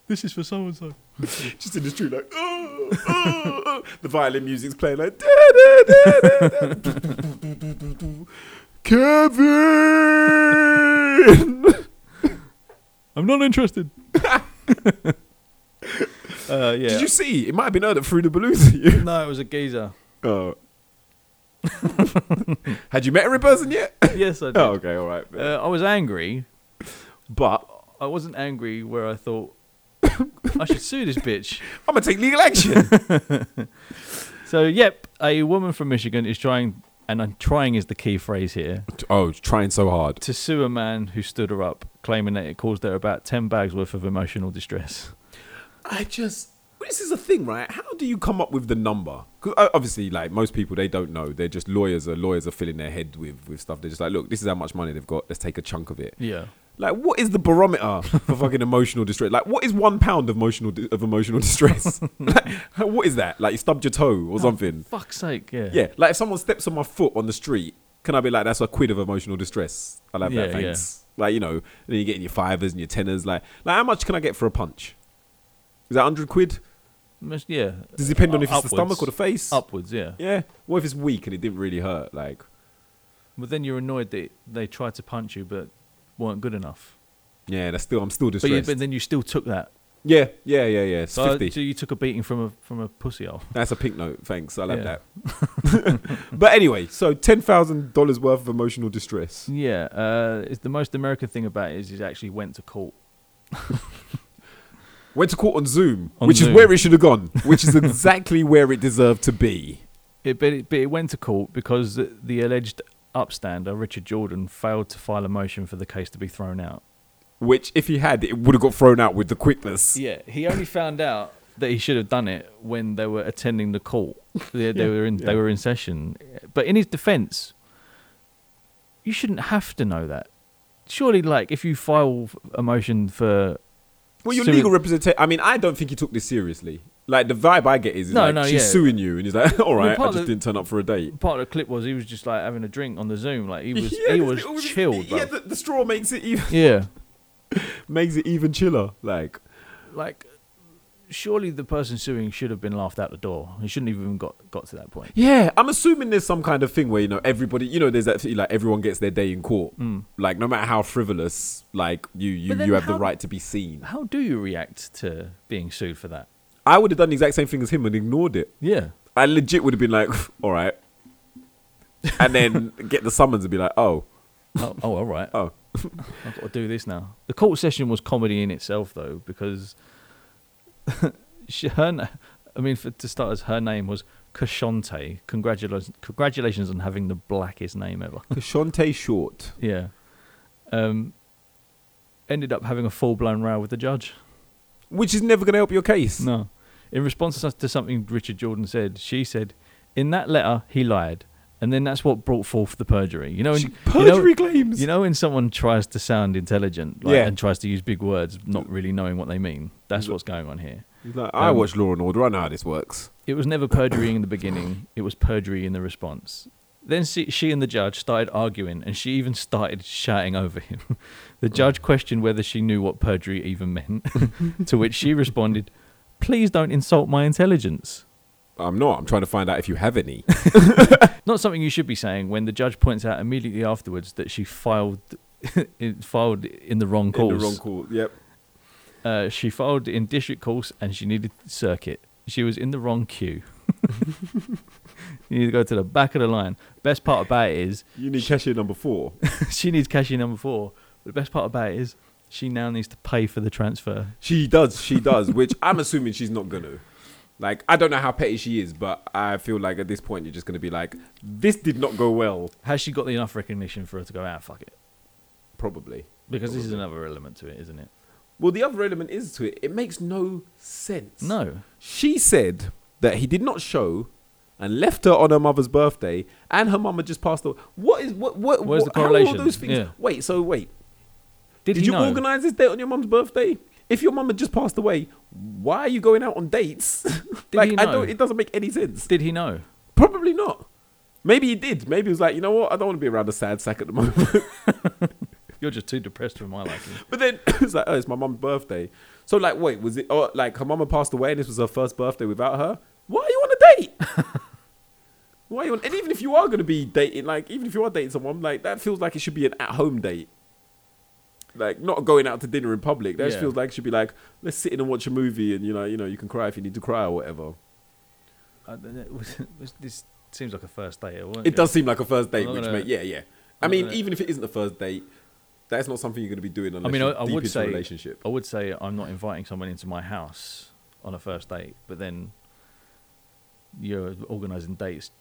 This is for so and so. Just in the street, like, oh, oh, oh. the violin music's playing, like, da, da, da, da, da. Kevin. I'm not interested. uh, yeah. Did you see? It might have been her that threw the balloons at you. No, it was a geezer. Oh. Had you met her in person yet? yes, I did. Oh, okay, all right. Uh, I was angry. but I wasn't angry where I thought I should sue this bitch. I'm gonna take legal action. So, yep, a woman from Michigan is trying, and I'm trying is the key phrase here, oh, trying so hard. to sue a man who stood her up, claiming that it caused her about 10 bags worth of emotional distress. I just this is a thing, right? How do you come up with the number? Because uh, obviously, like most people, they don't know. They're just lawyers. Are lawyers are filling their head with with stuff. They're just like, look, this is how much money they've got. Let's take a chunk of it. Yeah. Like, what is the barometer for fucking emotional distress? Like, what is one pound of emotional of emotional distress? like, what is that? Like, you stubbed your toe or oh, something? Fuck's sake, yeah. Yeah. Like, if someone steps on my foot on the street, can I be like, that's a quid of emotional distress? I love that. Yeah, yeah. Like, you know, then you're getting your fivers and your tenors. Like, like, how much can I get for a punch? Is that hundred quid? Yeah. Does it depend on if it's Upwards. the stomach or the face? Upwards, yeah. Yeah. What if it's weak and it didn't really hurt? Like, But then you're annoyed that they tried to punch you but weren't good enough. yeah, that's still I'm still But, you, but then you still took that. Yeah, yeah, yeah, yeah. It's So, fifty. so you took a beating from a from a pussy hole. That's a pink note. Thanks. I love Yeah. that. but anyway, so ten thousand dollars worth of emotional distress. Yeah, uh, it's the most American thing about it is he actually went to court. Went to court on Zoom, On which Zoom. is where it should have gone, which is exactly where it deserved to be. It, but, it, but it went to court because the alleged upstander, Richard Jordan, failed to file a motion for the case to be thrown out. Which, if he had, it would have got thrown out with the quickness. Yeah, he only found out that he should have done it when they were attending the court. They, they Yeah, were in yeah. they were in session. But in his defence, you shouldn't have to know that. Surely, like if you file a motion for Well, your suing- legal representation. I mean, I don't think he took this seriously. Like the vibe I get is, is No, like no, she's yeah. suing you, and he's like, "All right, I just the- didn't turn up for a date." part of the clip was he was just like having a drink on the Zoom, like he was Yeah, he this was chilled. Yeah, the, the straw makes it even yeah. makes it even chiller. Like, like surely the person suing should have been laughed out the door. He shouldn't have even got got to that point. yeah, I'm assuming there's some kind of thing where you know everybody, you know, there's that like everyone gets their day in court. Mm. Like, no matter how frivolous, like you you you have the right to be seen. How do you react to being sued for that? I would have done the exact same thing as him and ignored it. Yeah. I legit would have been like, "All right," and then get the summons and be like, "Oh, Oh, oh all right. oh." I've got to do this now. The court session was comedy in itself, though, because she, her, I mean, for, to start as her name was Kashante. Congratulations, congratulations on having the blackest name ever. Kashante Short. yeah. Um, ended up having a full blown row with the judge. Which is never going to help your case. No. In response to- to something Richard Jordan said, she said, "In that letter, he lied." And then that's what brought forth the perjury. You know, when- She- you know- perjury claims. You know when someone tries to sound intelligent like, Yeah. and tries to use big words, not really knowing what they mean. That's what's going on here. Like, I Um, watch Law and Order. I know how this works. It was never perjury in the beginning. It was perjury in the response. Then she, she and the judge started arguing, and she even started shouting over him. The judge questioned whether she knew what perjury even meant, to which she responded, Please don't insult my intelligence. I'm not. I'm trying to find out if you have any. Not something you should be saying when the judge points out immediately afterwards that she filed in, filed in the wrong In the wrong call. Yep. Uh, she filed in district course and she needed circuit. She was in the wrong queue. you need to go to the back of the line. Best part about it is You need cashier number four. she needs cashier number four. But the best part about it is she now needs to pay for the transfer. She does. She does. which I'm assuming she's not gonna. Like I don't know how petty she is, but I feel like at this point you're just gonna be like, this did not go well. Has she got enough recognition for her to go out? Fuck it. Probably. Because this is another element to it, isn't it? Well, the other element is to it. It makes no sense. No. She said that he did not show and left her on her mother's birthday, and her mama just passed away. What is what? What? Where's what the how are all correlation? those things? Yeah. Wait. So wait. Did, Did, you know? organize this date on your mum's birthday? If your mum had just passed away, why are you going out on dates? Like I don't. It doesn't make any sense. Did he know? Probably not. Maybe he did. Maybe he was like, you know what? I don't want to be around a sad sack at the moment. You're just too depressed for my liking. but then it's like, oh, it's my mum's birthday. So like, wait, was it? Oh, like her mama passed away and this was her first birthday without her. Why are you on a date? Why are you on? And even if you are going to be dating, like, even if you are dating someone, like that feels like it should be an at-home date. Like not going out to dinner in public. That just Yeah. feels like it should be like let's sit in and watch a movie, and you know, you know, you can cry if you need to cry or whatever. I don't know, was- was- this seems like a first date. It does seem like a first date, which gonna- make yeah, yeah. I mean, gonna- even if it isn't a first date, that's not something you're going to be doing unless mean, I- I would a say- relationship. I would say I'm not inviting someone into my house on a first date, but then you're organising dates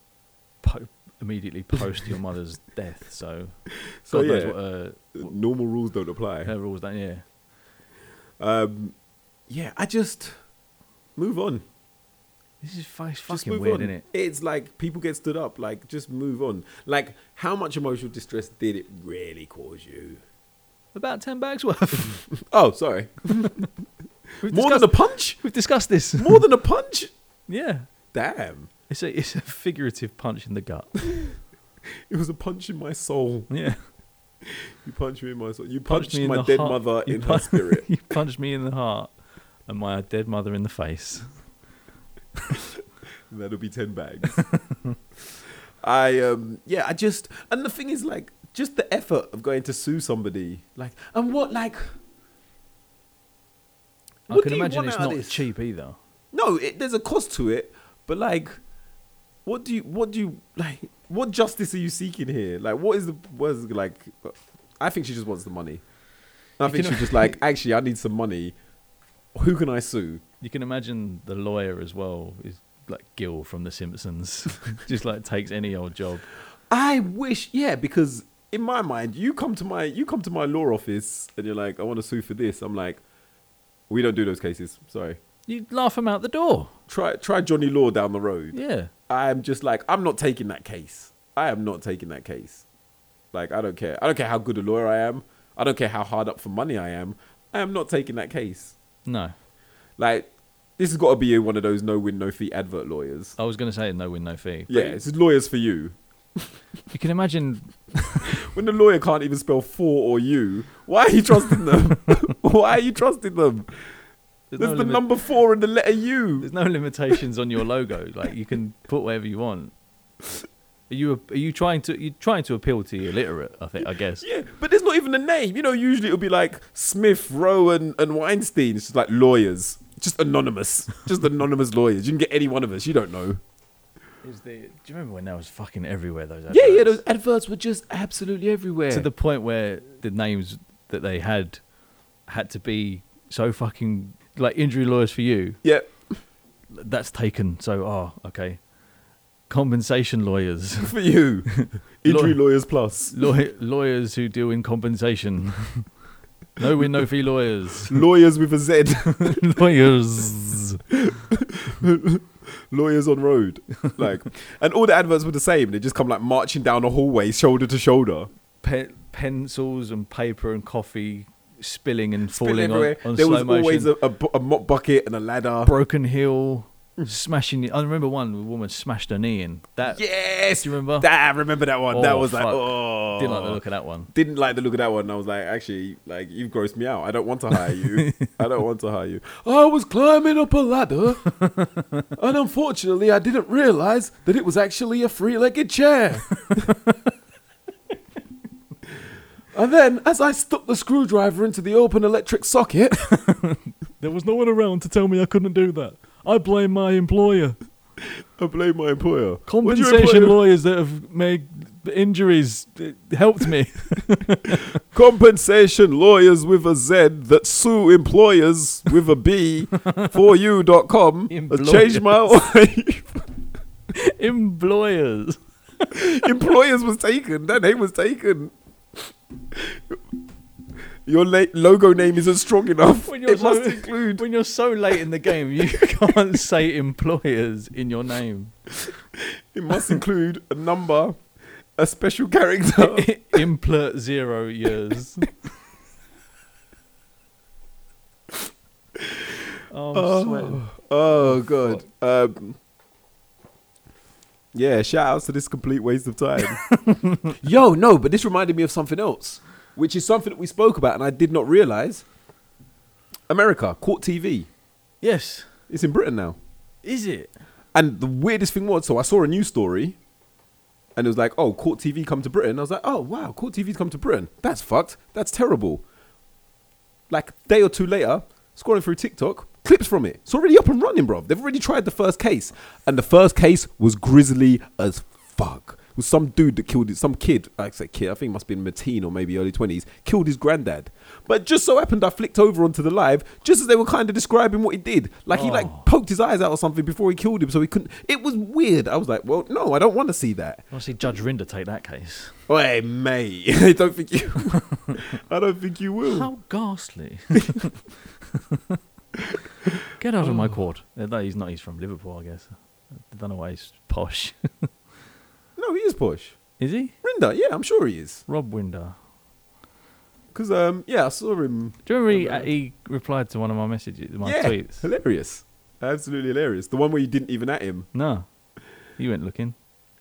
immediately post your mother's death. So, So, God knows yeah. what uh, what Normal rules don't apply. her rules don't. Yeah, Um, yeah, I just move on. this is it's fucking weird, on. isn't it? It's like people get stood up. Like, just move on. Like, how much emotional distress did it really cause you? About ten bags worth. Oh, sorry. More than a punch. we've discussed this. More than a punch. yeah, Damn. It's a it's a figurative punch in the gut. It was a punch in my soul. Yeah, You punched me in my soul. You Punched punched, me my dead heart. mother You in her spirit. you punched me in the heart and my dead mother in the face. That'll be ten bags. I um yeah, I just and the thing is like just the effort of going to sue somebody like and what like I What can imagine it's not this? cheap either. no, it, there's a cost to it, but like what do you what do you like what justice are you seeking here? Like what is the what is like I think she just wants the money. I think she's just like actually I need some money. Who can I sue? You can imagine the lawyer as well is like Gil from The Simpsons, just like takes any old job. I wish, yeah, because in my mind, you come to my you come to my law office and you're like, I want to sue for this. I'm like, we don't do those cases. Sorry. You laugh him out the door. Try try Johnny Law down the road. Yeah, I'm just like, I'm not taking that case. I am not taking that case. Like, I don't care. I don't care how good a lawyer I am. I don't care how hard up for money I am. I am not taking that case. no. Like, this has got to be one of those no win no fee advert lawyers. I was going to say no win, no fee. Yeah, it's lawyers for you. you can imagine. When the lawyer can't even spell for or you, why are you trusting them? why are you trusting them? There's, no, the limit- number four and the letter U. there's no limitations on your logo. Like you can put whatever you want. Are you are you trying to you trying to appeal to the illiterate? I think I guess. Yeah, but there's not even a name. You know, usually it'll be like Smith, Rowe, and, and Weinstein. It's just like lawyers. Just anonymous. Just anonymous lawyers. You can get any one of us. You don't know. Is the, do you remember when that was fucking everywhere? Those Yeah, yeah, those adverts were just absolutely everywhere. to the point where the names that they had had to be so fucking like injury lawyers for you. Yep. That's taken. So oh okay, compensation lawyers, For you. Injury Lawyers Plus. Law- lawyers who deal in compensation. no win, no fee lawyers. Lawyers with a Z. lawyers. lawyers on road. Like, and all the adverts were the same. They just come like marching down a hallway, shoulder to shoulder. Pe- pencils and paper and coffee spilling and falling on, on there was motion. always a, a, bu- a mop bucket and a ladder. broken heel, mm. smashing. I remember one woman smashed her knee in. That Yes, do you remember? that, I remember that one. that Oh, was like, oh, Didn't like the look of that one. Didn't like the look of that one. I was like, actually, like you've grossed me out. I don't want to hire you. I don't want to hire you. I was climbing up a ladder, and unfortunately, I didn't realize that it was actually a three-legged chair. and then, as I stuck the screwdriver into the open electric socket, There was no one around to tell me I couldn't do that. I blame my employer. I blame my employer. Compensation employ- lawyers that have made injuries uh, helped me. compensation lawyers with a Z that sue employers with a B for you.com has changed my life. Employers. employers was taken. That name was taken. Your la- logo name isn't strong enough. When you're It must so- include. When you're so late in the game, you can't say employers in your name. It must include a number, a special character. Implant zero years. Oh, I'm sweating. Oh god. Um, yeah, shout outs to this complete waste of time. Yo, no, but this reminded me of something else, which is something that we spoke about and I did not realize. America, Court TV. Yes. It's in Britain now. Is it? And the weirdest thing was, so I saw a news story, and it was like, "Oh, Court TV come to Britain." I was like, "Oh, wow, Court TV's come to Britain. That's fucked. That's terrible." Like day or two later, scrolling through TikTok, clips from it. It's already up and running, bro. They've already tried the first case, and the first case was grisly as fuck. It was some dude that killed it, some kid. I say kid, I think it must have been mid-teen or maybe early twenties. Killed his granddad. But just so happened, I flicked over onto the live just as they were kind of describing what he did. Like he like Oh. poked his eyes out or something before he killed him, so he couldn't. It was weird. I was like, well, no, I don't want to see that. I want to see Judge Rinder take that case. Oh, Hey, mate, I don't think you. I don't think you will. How ghastly. Get out of my court. Uh, No, he's not. He's from Liverpool, I guess. I don't know why he's posh. No, he is posh. is he? Rinder, yeah, I'm sure he is. Rob Rinder. Cause um, yeah, I saw him. Do you remember he, he replied to one of my messages, my yeah, tweets? hilarious, absolutely hilarious. The one where you didn't even at him. No, he went looking.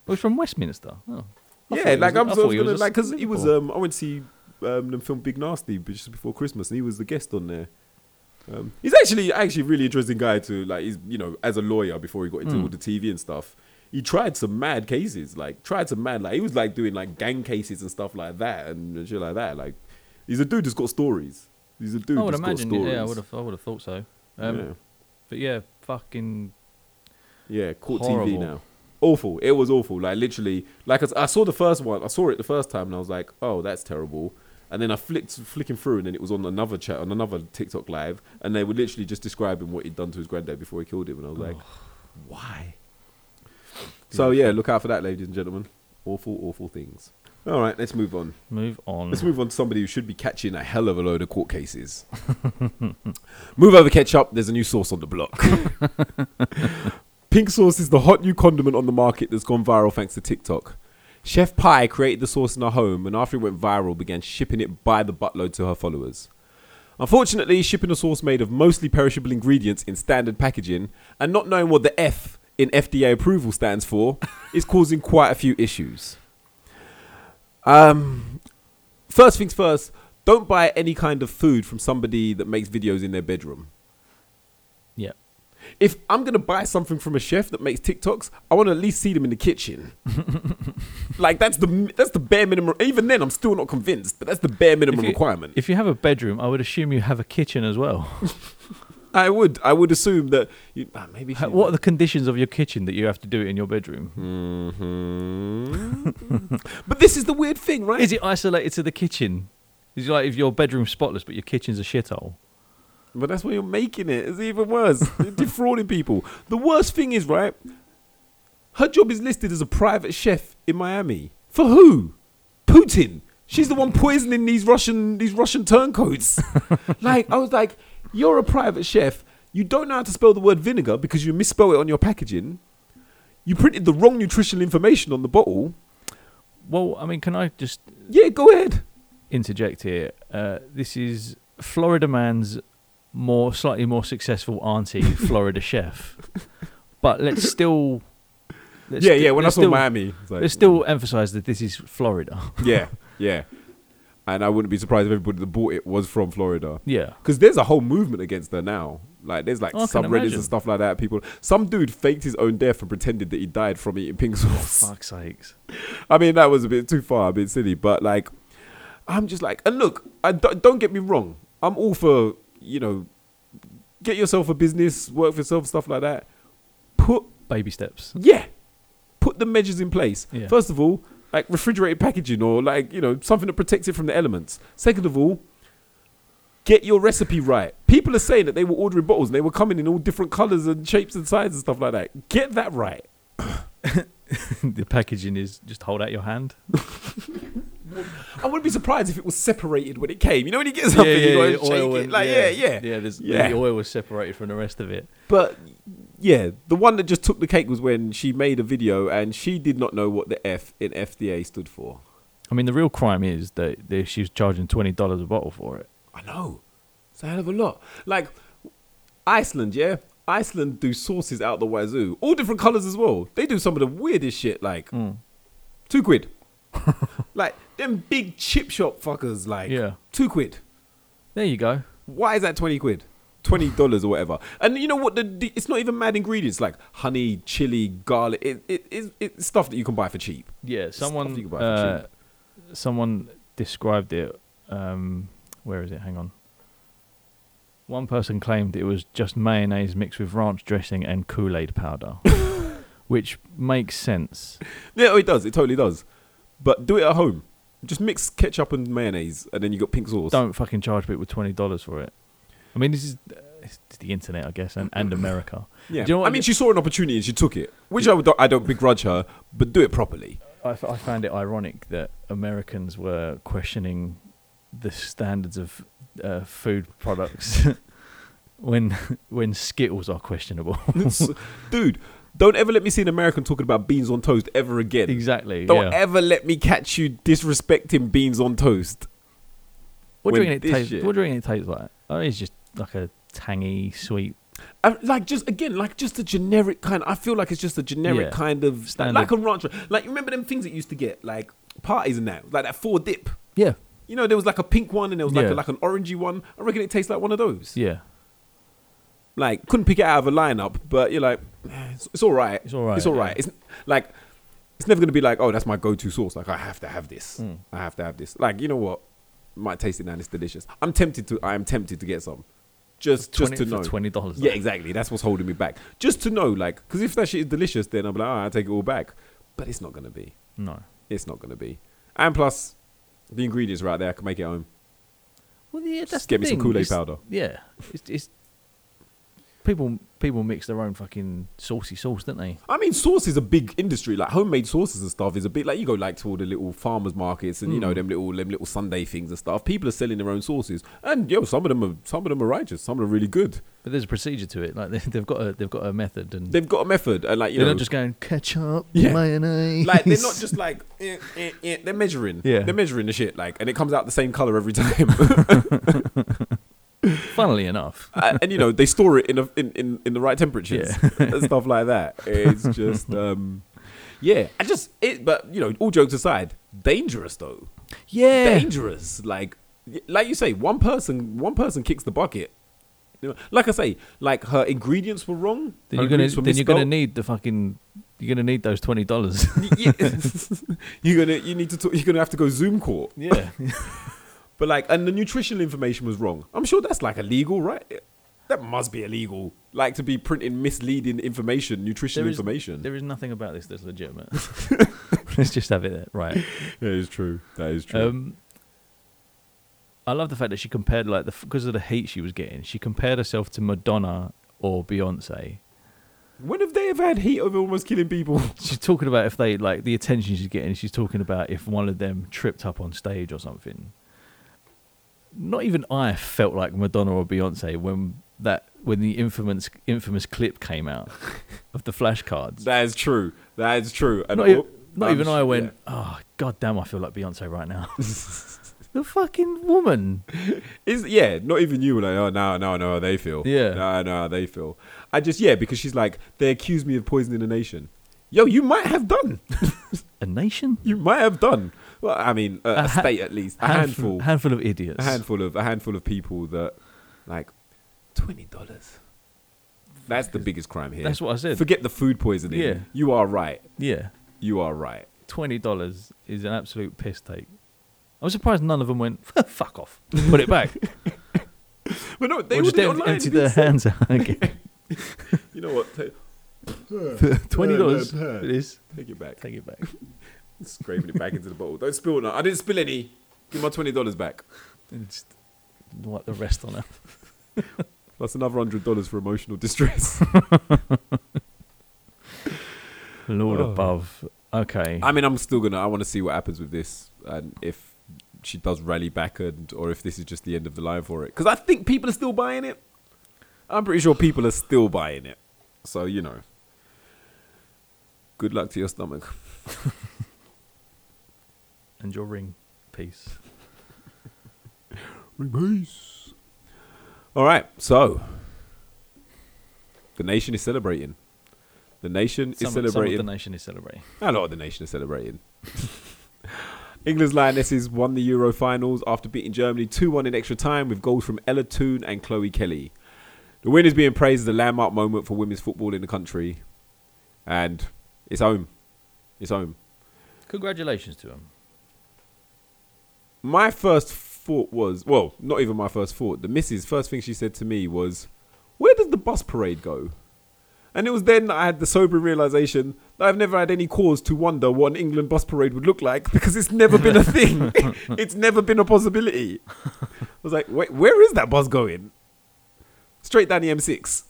Oh, he's from Westminster. Oh, I yeah, like was- I'm sort of gonna like because he was um, I went to see um them film Big Nasty just before Christmas and he was the guest on there. Um, he's actually actually a really interesting guy to like. He's you know as a lawyer before he got into Mm. all the TV and stuff. He tried some mad cases, like tried some mad like he was like doing like gang cases and stuff like that and shit like that. Like he's a dude that's got stories. He's a dude. I would imagine. Yeah, I would have. I would have thought so. Um, yeah. But yeah, fucking. Yeah, Court TV now. Awful. It was awful. Like literally, like I saw the first one. I saw it the first time, and I was like, "Oh, that's terrible." And then I flicked, flicking through, and then it was on another chat on another TikTok live, and they were literally just describing what he'd done to his granddad before he killed him, and I was like, oh. "Why?" So yeah, look out for that, ladies and gentlemen. Awful, awful things. All right, let's move on. Move on. Let's move on to somebody who should be catching a hell of a load of court cases. move over ketchup. There's a new sauce on the block. Pink sauce is the hot new condiment on the market that's gone viral thanks to TikTok. Chef Pii created the sauce in her home and after it went viral began shipping it by the buttload to her followers. Unfortunately, shipping a sauce made of mostly perishable ingredients in standard packaging and not knowing what the F in FDA approval stands for is causing quite a few issues. Um, first things first, don't buy any kind of food from somebody that makes videos in their bedroom. Yeah. If I'm gonna buy something from a chef that makes TikToks, I want to at least see them in the kitchen. like that's the that's the bare minimum. Even then, I'm still not convinced, but that's the bare minimum If you- requirement. If you have a bedroom, I would assume you have a kitchen as well. I would I would assume that you ah, maybe. Ha- what are the conditions of your kitchen that you have to do it in your bedroom? Mhm. but this is the weird thing, right? Is it isolated to the kitchen? Is it like if your bedroom's spotless but your kitchen's a shithole? But that's why you're making it. It's even worse. You're defrauding people. The worst thing is, right? Her job is listed as a private chef in Miami. For who? Putin. She's the one poisoning these Russian these Russian turncoats. like I was like, you're a private chef. You don't know how to spell the word vinegar because you misspell it on your packaging. You printed the wrong nutritional information on the bottle. Well, I mean, can I just Yeah, go ahead. interject here? Uh, this is Florida man's more slightly more successful auntie, Florida chef, But let's still. let's yeah, sti- yeah. When I saw still, Miami, it's like, let's still mm. emphasize that this is Florida. yeah, yeah. And I wouldn't be surprised if everybody that bought it was from Florida. yeah. Because there's a whole movement against her now. Like there's like Oh, I can subreddits imagine. and stuff like that. People, some dude faked his own death and pretended that he died from eating pink sauce. Fuck's sakes. I mean, that was a bit too far, a bit silly. But like, I'm just like, and look, I don't, don't get me wrong. I'm all for you know, get yourself a business, work for yourself, stuff like that. Put Baby steps. yeah, put the measures in place. Yeah. First of all, like refrigerated packaging or like you know something that protects it from the elements. Second of all, get your recipe right. People are saying that they were ordering bottles and they were coming in all different colors and shapes and sizes and stuff like that. Get that right. the packaging is just hold out your hand. I wouldn't be surprised if it was separated when it came. You know when you get something, you go and shake it. Like yeah, yeah. Yeah, there's, Yeah. the oil was separated from the rest of it. But yeah, the one that just took the cake was when she made a video and she did not know what the F in FDA stood for. I mean, the real crime is that they, she was charging twenty dollars a bottle for it. I know. It's a hell of a lot. Like Iceland, yeah? Iceland do sauces out the wazoo. All different colours as well. They do some of the weirdest shit, like Mm. two quid. like them big chip shop fuckers, like Yeah, two quid. there you go. Why is that twenty quid? Twenty dollars or whatever. And you know what? The, the it's not even mad ingredients like honey, chili, garlic. It, it, it, it's stuff that you can buy for cheap. Yeah, Stuff someone you can buy for uh, cheap. someone described it. Um, where is it? Hang on. One person claimed it was just mayonnaise mixed with ranch dressing and Kool Aid powder, which makes sense. Yeah, it does. It totally does. But do it at home. Just mix ketchup and mayonnaise, and then you got pink sauce. Don't fucking charge people twenty dollars for it. I mean, this is uh, it's the internet, I guess, and, and America. Yeah, Do you know what I mean, she saw an opportunity and she took it, which I, would, I don't begrudge her, but do it properly. I, f- I found it ironic that Americans were questioning the standards of uh, food products when when Skittles are questionable. It's- Dude, don't ever let me see an American talking about beans on toast ever again. exactly. Don't yeah. ever let me catch you disrespecting beans on toast. What do you reckon it tastes? shit- What do you it tastes like? Oh, it's just like a tangy, sweet. I, like just again, like just a generic kind. I feel like it's just a generic Yeah. kind of Standard. like a ranch. Like you remember them things that you used to get like parties and that, like that four dip. Yeah, You know, there was like a pink one and there was like Yeah. a, like an orangey one. I reckon it tastes like one of those. yeah. Like couldn't pick it out of a lineup, but you're like, it's, it's all right. It's all right. It's all right. It's like it's never gonna be like, oh, that's my go-to sauce. Like I have to have this. Mm. I have to have this. Like you know what? Might taste it now. and It's delicious. I'm tempted to. I am tempted to get some. Just just to know. twenty dollars. Yeah, exactly. That's what's holding me back. Just to know, like, because if that shit is delicious, then I'm like, oh, I take it all back. But it's not gonna be. No. It's not gonna be. And plus, the ingredients are out there. I can make it at home. Well, yeah, that's Just get me some. Kool Aid powder. Yeah, it's, it's people people mix their own fucking saucy sauce, don't they? I mean, sauce is a big industry. Like homemade sauces and stuff is a bit Like you go like to all the little farmers markets and you know Mm. them little them little Sunday things and stuff. People are selling their own sauces, and yo, some of them are some of them are righteous. Some are really good. But there's a procedure to it. Like they, they've got a they've got a method, and They've got a method, and like you they're know, not just going ketchup, Yeah. mayonnaise. like they're not just like eh, eh, eh. they're measuring. Yeah. they're measuring the shit like, and it comes out the same color every time. Funnily enough, and, and, you know they store it in a, in, in in the right temperatures and stuff like that. It's just um, yeah. I just it, but you know, all jokes aside, dangerous though. yeah, dangerous. Like, like you say, one person, one person kicks the bucket. You know, like I say, like her ingredients were wrong. then you're gonna then you're gonna need the fucking you're gonna need those twenty dollars. You're gonna, you need to, talk, you're gonna have to go Zoom court. yeah, But like, and the nutritional information was wrong. I'm sure that's like illegal, right? That must be illegal. Like to be printing misleading information, nutritional There is- information. there is nothing about this that's legitimate. Let's just have it there, right? that is true. That is true. Um, I love the fact that she compared like the because of the heat she was getting. She compared herself to Madonna or Beyonce. when have they ever had heat over almost killing people? She's talking about if they like the attention she's getting. She's talking about if one of them tripped up on stage or something. Not even I felt like Madonna or Beyonce when that when the infamous infamous clip came out of the flashcards. that is true. That is true. And Not, not even I went, yeah. oh god damn, I feel like Beyonce right now. The fucking woman. Is yeah, not even you were like, oh no, no, no, how they feel. Yeah. No, no, how they feel. I just yeah, because she's like, they accuse me of poisoning a nation. Yo, you might have done. A nation? You might have done. Well, I mean, a, a, A ha- state at least, a handful, handful, handful of idiots. a handful of a handful of people that like twenty dollars. That's the biggest crime here. That's what I said. Forget the food poisoning. Yeah. You are right. yeah. You are right. Twenty dollars is an absolute piss take. I'm surprised none of them went fuck off. Put it back. But no, they or just would em- empty their hands out again. You know what? Take, Twenty dollars. It is. take it back. Take it back. Scraping it back into the bottle. Don't spill none. I didn't spill any. Give my twenty dollars back. And just wipe the rest on it. Plus another hundred dollars for emotional distress. Lord Oh. above. Okay. I mean, I'm still gonna. I want to see what happens with this, and if she does rally back, and or if this is just the end of the line for it. Because I think people are still buying it. I'm pretty sure people are still buying it. So you know, good luck to your stomach. and your ring piece. Peace. All right, so the nation is celebrating. The nation is Some, some of celebrating. the nation is celebrating. A lot of the nation is celebrating. England's Lionesses won the Euro finals after beating Germany 2 1 in extra time with goals from Ella Toone and Chloe Kelly. The win is being praised as a landmark moment for women's football in the country. And it's home. It's home. Congratulations to him. My first thought was well, not even my first thought. The missus, first thing she said to me was, Where does the bus parade go? And it was then that I had the sober realization that I've never had any cause to wonder what an England bus parade would look like because it's never been a thing. it's never been a possibility. I was like, wait, where is that bus going? Straight down the M6.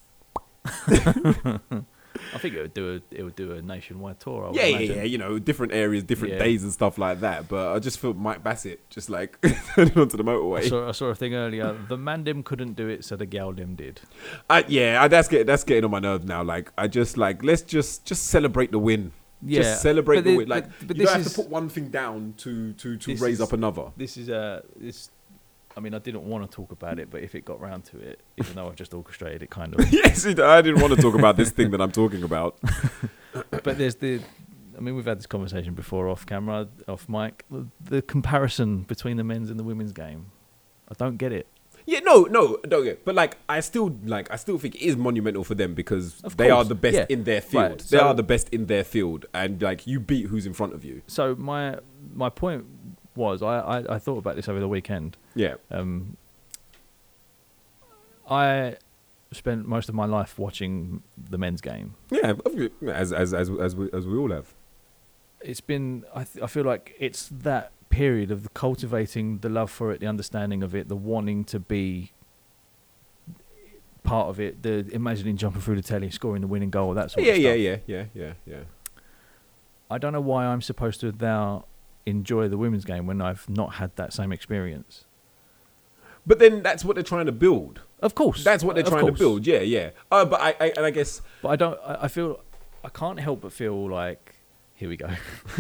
I think it would do a it would do a nationwide tour. I would Yeah, yeah, imagine. yeah. You know, different areas, different Yeah. days and stuff like that. But I just felt Mike Bassett just like turning onto the I motorway. saw, I saw a thing earlier. The Mandim couldn't do it, so the Galdim did. I, yeah, I, that's getting that's getting on my nerves now. Like, I just like let's just just celebrate the win. Yeah, just celebrate the thi- win. Like, but, but you don't have is to put one thing down to to to raise is- up another. this is uh this. I mean, I didn't want to talk about it, but if it got round to it, even though I've just orchestrated it, kind of. yes, it- I didn't want to talk about this thing that I'm talking about. but there's the. I mean, we've had this conversation before off camera, off mic. The, the comparison between the men's and the women's game, I don't get it. Yeah, no, no, don't get. But like, I still like, I still think it is monumental for them because Of they are the best yeah. in their field. Right, they so- are the best in their field, and like, you beat who's in front of you. So my my point was, I, I, I thought about this over the weekend. Yeah, Um, I spent most of my life watching the men's game. yeah, as as as as we as we all have. It's been I th- I feel like it's that period of the cultivating the love for it, the understanding of it, the wanting to be part of it, the imagining jumping through the telly, scoring the winning goal, that sort Yeah, of yeah, stuff. yeah, yeah, yeah, yeah. I don't know why I'm supposed to now enjoy the women's game when I've not had that same experience. But then that's what they're trying to build. Of course, That's what they're of trying to build. Yeah, yeah. Uh, but I, I and I guess But I don't. I, I feel. I can't help but feel like. Here we go.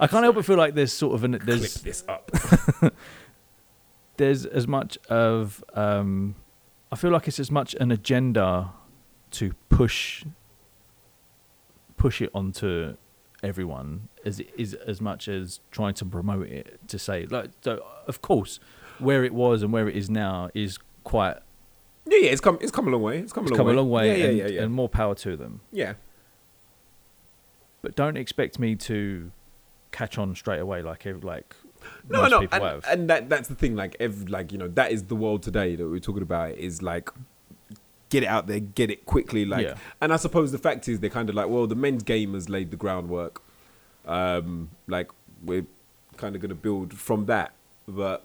I can't help but feel like there's sort of an clip this up. there's as much of um, I feel like it's as much an agenda to push push it onto everyone as is as much as trying to promote it to say like so of course where it was and where it is now is quite Yeah, yeah. It's come. It's come a long way. It's come a it's long come way. a long way Yeah, yeah, and, yeah, yeah. and more power to them yeah. but don't expect me to catch on straight away like like No, most no, people and, have. and that that's the thing. Like, ev- like you know, that is the world today that we're talking about. Is like, get it out there, get it quickly. Like, Yeah. and I suppose the fact is they're kind of like, well, the men's game has laid the groundwork. Um, like we're kind of going to build from that, but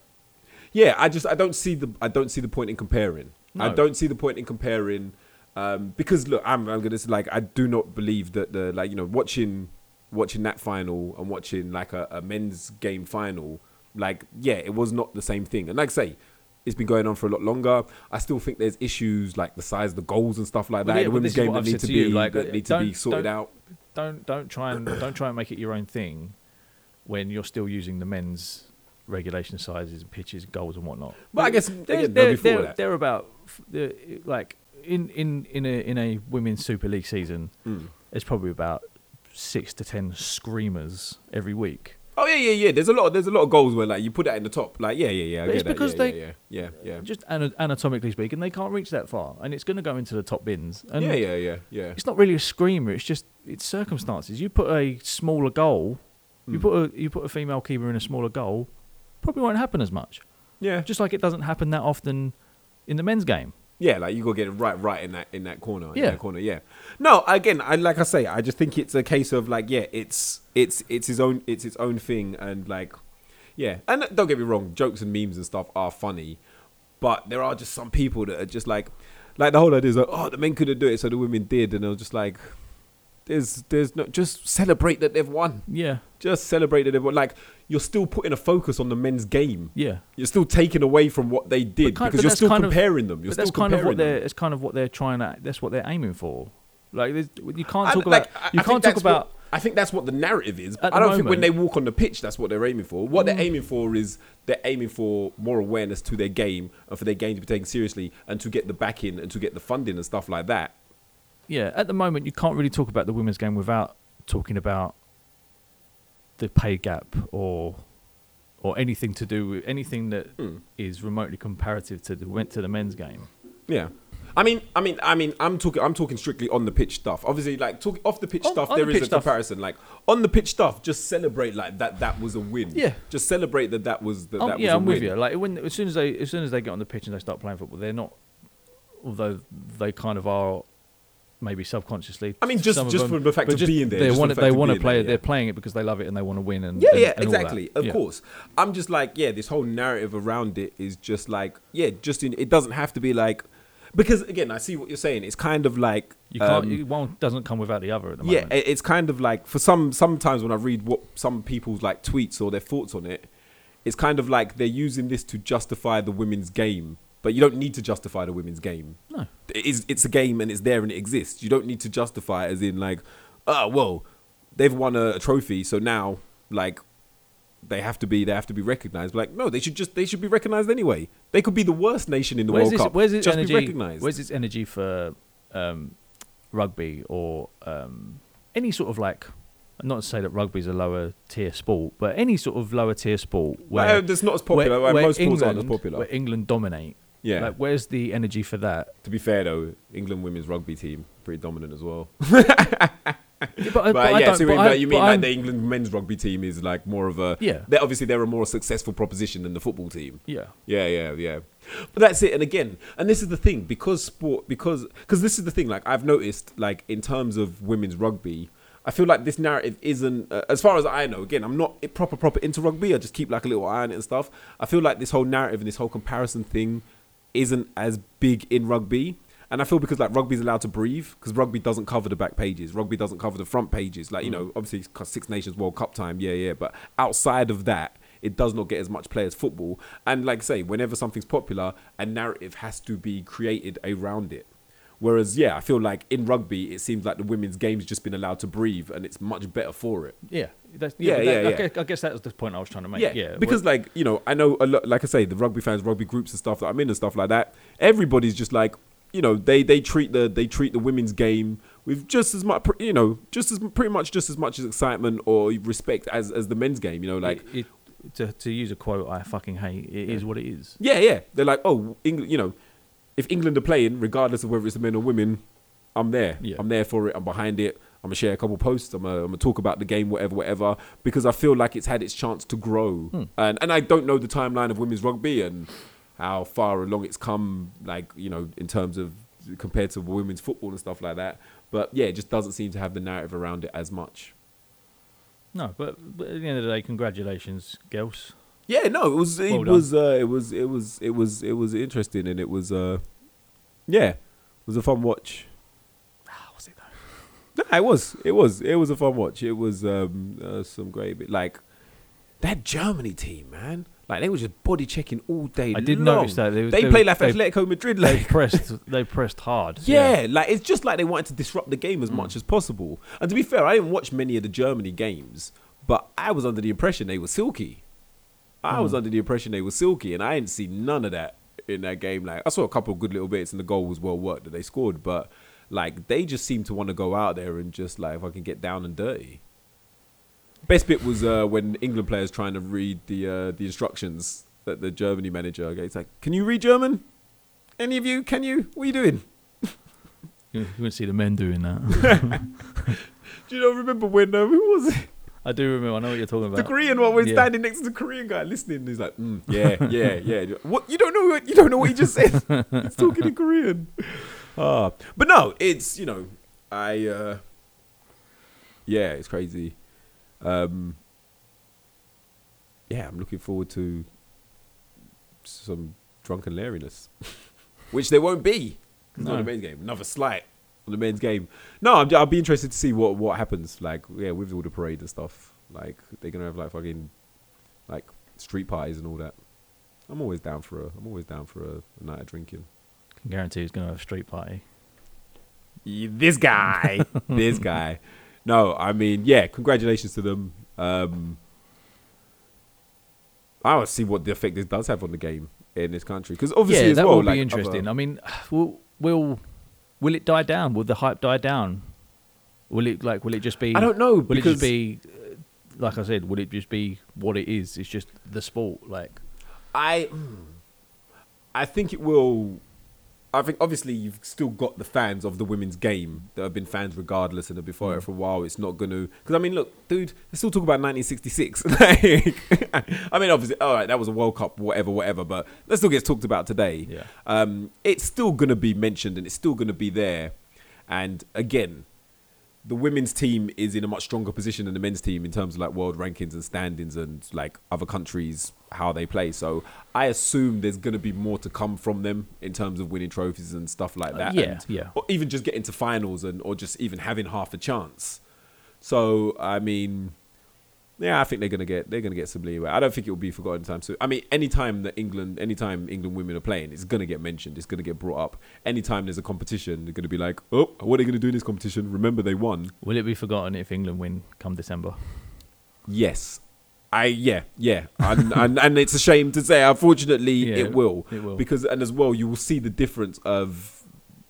yeah, I just I don't see the I don't see the point in comparing. I don't see the point in comparing. Um, because look, I'm, I'm gonna say like I do not believe that the like you know watching watching that final and watching like a, a men's game final, like yeah, it was not the same thing. And like I say, it's been going on for a lot longer. I still think there's issues like the size of the goals and stuff like Well, that yeah, the women's game that need to be like, that need to be sorted don't- out. don't don't try and don't try and make it your own thing when you're still using the men's regulation sizes, and pitches, goals, and whatnot. But I guess they're, they're, they're, they're about they're, like in in in a in a women's Super League season. Mm. There's probably about six to ten screamers every week. Oh yeah, yeah, yeah. There's a lot. There's a lot of goals where like you put that in the top. Like yeah, yeah, yeah. I But it's because yeah, they- yeah, yeah, yeah, Just ana- anatomically speaking, they can't reach that far, and it's going to go into the top bins. And yeah, yeah, yeah, yeah. it's not really a screamer. It's just it's circumstances. You put a smaller goal, you Mm. put a you put a female keeper in a smaller goal, probably won't happen as much. yeah, Just like it doesn't happen that often in the men's game. Yeah. Like you gotta get it right, right in that in that corner. in Yeah. that corner. Yeah. No, again, I like I say, I just think it's a case of like, yeah, it's it's it's his own it's its own thing, and like, yeah. And don't get me wrong, jokes and memes and stuff are funny, but there are just some people that are just like, like the whole idea is like, oh, the men couldn't do it, so the women did, and I was just like. There's, there's no, just celebrate that they've won. Yeah, Just celebrate that they've won. Like, you're still putting a focus on the men's game. yeah. You're still taking away from what they did kind- because you're still kind of- comparing them. You're still that's kind of comparing what they're. them. It's kind of what they're trying to. That's what they're aiming for. Like you can't I- talk like, about. I- You I think can't talk that's about. What, I think that's what the narrative is. I don't think when they walk on the pitch, that's what they're aiming for. What Mm. they're aiming for is they're aiming for more awareness to their game and for their game to be taken seriously and to get the backing and to get the funding and stuff like that. Yeah, at the moment, you can't really talk about the women's game without talking about the pay gap or or anything to do with anything that is Mm. remotely comparative to the went to the men's game. Yeah. I mean, I mean, I mean, I'm talking. I'm talking strictly on the pitch stuff. Obviously, like talk, off the pitch On- stuff, on there the is a stuff. comparison. Like on the pitch stuff, just celebrate like that. That was a win. Yeah. Just celebrate that. That was that. Um, that was yeah, a I'm with you. Like when as soon as they as soon as they get on the pitch and they start playing football, they're not. Although they kind of are, maybe subconsciously. I mean, just- just them, from the fact of just being there, They want the to. They want to play there, it. yeah. They're playing it because they love it and they want to win. And Yeah, and- yeah, and exactly. Of Yeah. course. I'm just like, yeah, this whole narrative around it is just like, yeah, just in. It doesn't have to be like, because again, I see what you're saying. It's kind of like You can't. um, you- one doesn't come without the other at the yeah, moment. it- it's kind of like for some sometimes when I read what some people's like tweets or their thoughts on it, it's kind of like they're using this to justify the women's game. But you don't need to justify the women's game. No. It is it's a game and it's there and it exists. You don't need to justify it as in like, oh well, they've won a, a trophy, so now like they have to be they have to be recognized. Like, no, they should just they should be recognized anyway. They could be the worst nation in the where's World this, Cup. Where's its just energy? be recognized. Where's its energy for um, rugby or um, any sort of like? Not to say that rugby's a lower tier sport, but any sort of lower tier sport where it's not as popular. like, most sports aren't as popular. Where England dominate. Yeah. Like, where's the energy for that? To be fair though, England women's rugby team pretty dominant as well. Yeah, but, But, but I yeah, don't- so but you I- mean, you mean like I'm- the England men's rugby team is like more of a Yeah. They're obviously they're a more successful proposition than the football team. Yeah. Yeah, yeah, yeah. But that's it. And again, and this is the thing because sport because because this is the thing. Like I've noticed, like in terms of women's rugby. I feel like this narrative isn't, uh, as far as I know. Again, I'm not proper proper into rugby. I just keep like a little eye on it and stuff. I feel like this whole narrative and this whole comparison thing isn't as big in rugby. And I feel because like rugby's allowed to breathe because rugby doesn't cover the back pages, rugby doesn't cover the front pages. Like you mm. know, obviously Six Nations World Cup time, yeah, yeah. But outside of that, it does not get as much play as football. And like I say, whenever something's popular, a narrative has to be created around it. Whereas, yeah, I feel like in rugby, it seems like the women's game's just been allowed to breathe, and it's much better for it. Yeah. That's, Yeah, yeah, but yeah, I yeah. guess, I guess that was the point I was trying to make. Yeah, Yeah. because like you know, I know a lot. Like I say, the rugby fans, rugby groups and stuff that I'm in and stuff like that. Everybody's just like, you know, they they treat the they treat the women's game with just as much, you know, just as pretty much just as much as excitement or respect as as the men's game. You know, like it, it, to, to use a quote I fucking hate, it is what it is. yeah, yeah. They're like, oh, England, you know, if England are playing, regardless of whether it's the men or women, I'm there. Yeah. I'm there for it. I'm behind it. I'm gonna share a couple posts. I'm gonna talk about the game, whatever, whatever, because I feel like it's had its chance to grow. Hmm. And and I don't know the timeline of women's rugby and how far along it's come, like you know, in terms of compared to women's football and stuff like that. But yeah, it just doesn't seem to have the narrative around it as much. No, but, but at the end of the day, congratulations, girls. Yeah, no, it was it Well was uh, it was it was it was it was interesting and it was uh yeah, it was a fun watch. Ah, was it though? No, it was it was it was a fun watch. It was um uh, some great bit like that Germany team, man. Like they were just body checking all day. I did long. notice that. They- They, they- play like they- Atletico Madrid, They pressed. They pressed hard. yeah, like it's just like they wanted to disrupt the game as Mm. much as possible. And to be fair, I didn't watch many of the Germany games, but I was under the impression they were silky. I was Mm. under the impression they were silky, and I didn't see none of that in that game. Like I saw a couple of good little bits, and the goal was well worked that they scored, but like they just seemed to want to go out there and just like if I can get down and dirty. Best bit was uh, when England players trying to read the uh, the instructions that the Germany manager. Okay, it's like, can you read German? Any of you? Can you? What are you doing? You, wouldn't see the men doing that. Do you know? Remember when uh, who was it? I do remember. I know what you're talking about. The. Korean one was Yeah. standing next to the Korean guy listening. He's like, mm, yeah, yeah, yeah. What you don't know? What you don't know what he just said. He's talking in Korean. Ah, but no, it's you know, I uh, yeah, it's crazy. Um, yeah, I'm looking forward to some drunken lariness, which there won't be. It's not No. the men's game. Another slight on the men's game. No, I'm, I'll be interested to see what what happens. Like, yeah, with all the parade and stuff. Like, they're gonna have like fucking like street parties and all that. I'm always down for a. I'm always down for a, a night of drinking. can guarantee he's going to have a street party. This guy, this guy. No, I mean, yeah. Congratulations to them. Um, I want to see what the effect this does have on the game in this country because obviously yeah, that well, will like be interesting. other- I mean, will will will it die down? Will the hype die down? Will it like? Will it just be? I don't know Will it just be? Like I said, will it just be what it is? It's just the sport. Like, I, I think it will. I think obviously you've still got the fans of the women's game that have been fans regardless and have been following it for a while. It's not going to because I mean, look, dude, let's still talk about 1966. like, I mean, obviously, all right, that was a World Cup, whatever, whatever, but that still gets talked about today. Yeah. um, it's still going to be mentioned and it's still going to be there. And again, the women's team is in a much stronger position than the men's team in terms of like world rankings and standings and like other countries how they play. So I assume there's going to be more to come from them in terms of winning trophies and stuff like Uh, that. yeah, and- yeah. Or even just getting to finals and or just even having half a chance. So I mean, yeah, I think they're gonna get they're gonna get some leeway. I don't think it will be forgotten time soon. I mean, anytime that England, anytime England women are playing, it's gonna get mentioned. It's gonna get brought up. Anytime there's a competition, they're gonna be like, oh, what are they gonna do in this competition? Remember they won. will it be forgotten if England win come December? Yes. I yeah yeah and, and and it's a shame to say unfortunately Yeah, it will It will. because and as well you will see the difference of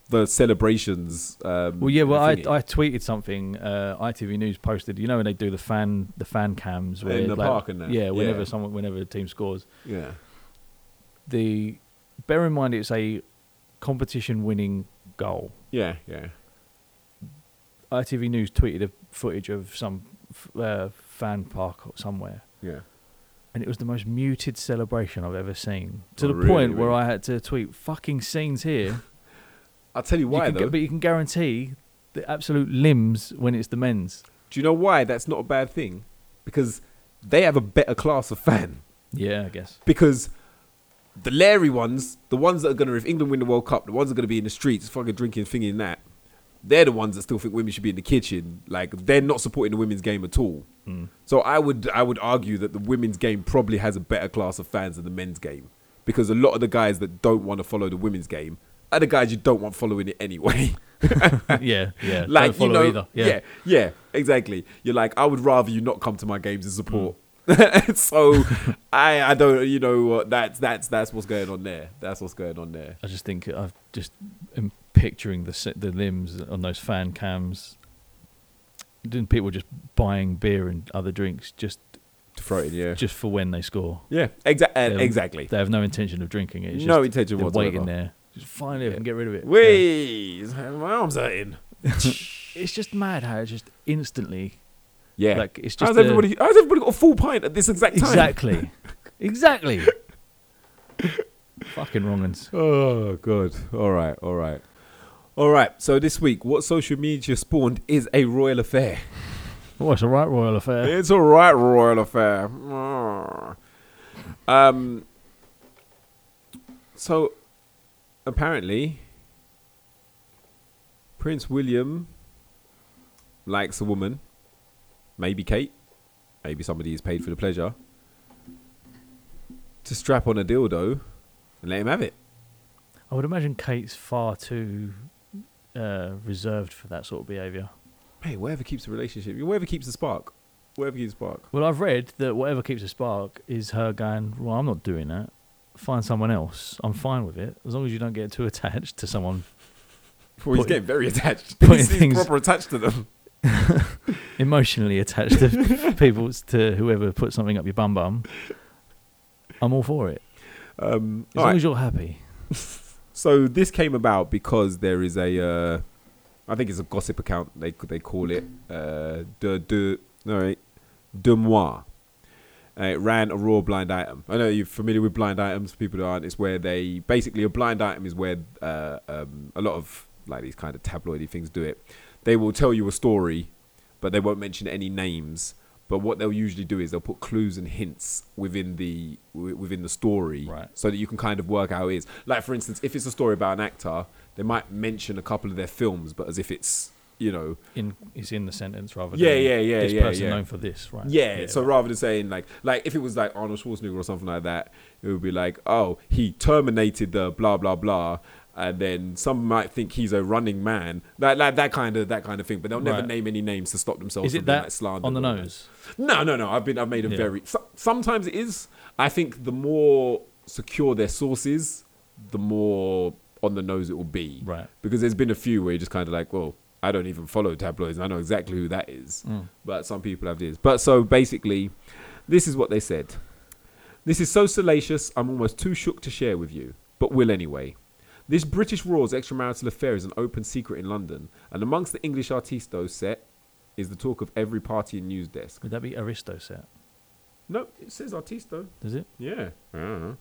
the celebrations um Well, yeah. Well, I. I tweeted something. Uh, ITV News posted. You know when they do the fan the fan cams where In the like, park and that, Yeah, whenever yeah. someone whenever a team scores. yeah The bear in mind it's a competition winning goal. yeah yeah ITV News tweeted a footage of some f- uh, fan park or somewhere, yeah and it was the most muted celebration I've ever seen. To Oh, the really, point where? I had to tweet "fucking scenes here." I'll tell you You why gu- though but you can guarantee the absolute limbs when it's the men's. do you know why that's not a bad thing because they have a better class of fan Yeah, I guess. because the Larry ones, the ones that are gonna, if England win the World Cup, the ones that are gonna be in the streets, fucking drinking, thinking that, they're the ones that still think women should be in the kitchen. Like they're not supporting the women's game at all. Mm. So I would, I would argue that the women's game probably has a better class of fans than the men's game, because a lot of the guys that don't want to follow the women's game are the guys you don't want following it anyway. yeah, yeah. like you know, either. yeah. Yeah. yeah, exactly. You're like, I would rather you not come to my games and support. Mm. so I, I don't, you know, what that's that's that's what's going on there. That's what's going on there. I just think I've just am picturing the the limbs on those fan cams. Then people just buying beer and other drinks just To throw it in, yeah, just for when they score. yeah, exactly, exactly. They have no intention of drinking it. It's no just intention whatsoever. waiting there. Just finally I Yeah. can get rid of it. Wait, my arms hurting. It's just mad how it's just instantly Yeah, like it's just how's a- everybody? How's everybody got a full pint at this exact time? exactly exactly. Fucking wrong uns. Oh, good. All right, all right, all right. So this week, what social media spawned is a royal affair. Oh, it's a right royal affair. It's a right royal affair. Um. So, apparently, Prince William likes a woman, maybe Kate, maybe somebody he's paid for the pleasure, to strap on a dildo and let him have it. I would imagine Kate's far too uh, reserved for that sort of behaviour. Hey, whatever keeps the relationship, whatever keeps the spark. Whatever keeps the spark. Well, I've read that whatever keeps a spark is her going. Well, I'm not doing that. Find someone else. I'm fine with it as long as you don't get too attached to someone Well, he's Put- getting very attached. putting He's, things- proper attached to them. emotionally attached to people to whoever put something up your bum bum. I'm all for it Um, as long right. as you're happy. So this came about because there is a, uh, I think it's a gossip account. They they call it uh, de de no de moi. Uh, it ran a raw blind item. I know you're familiar with blind items. For people who aren't, it's where they basically a blind item is where uh, um, a lot of like these kind of tabloidy things do it. They will tell you a story, but they won't mention any names. But what they'll usually do is they'll put clues and hints within the wi- within the story, Right. so that you can kind of work out how it is. Like for instance, if it's a story about an actor, they might mention a couple of their films, but as if it's you know In it's in the sentence rather. Yeah, than yeah, yeah, This yeah, person yeah. known for this, right? Yeah, so right. rather than saying like like if it was like Arnold Schwarzenegger or something like that, it would be like, oh, he terminated the blah blah blah, and then some might think he's a running man, that like, that kind of that kind of thing. But they'll never Right. name any names to stop themselves. Is from it being, that like, slandered on the nose? No, no, no. I've been I've made a Yeah. very. So, sometimes it is. I think the more secure their sources, the more on the nose it will be. Right. Because there's been a few where you're just kind of like, well, I don't even follow tabloids. and I know exactly who that is. Mm. But some people have this. But so basically, this is what they said. This is so salacious, I'm almost too shook to share with you, but will anyway. This British Raw's extramarital affair is an open secret in London, and amongst the English Artisto set is the talk of every party and news desk. Would that be Aristo set? No, it says artisto. Does it? Yeah. I don't know.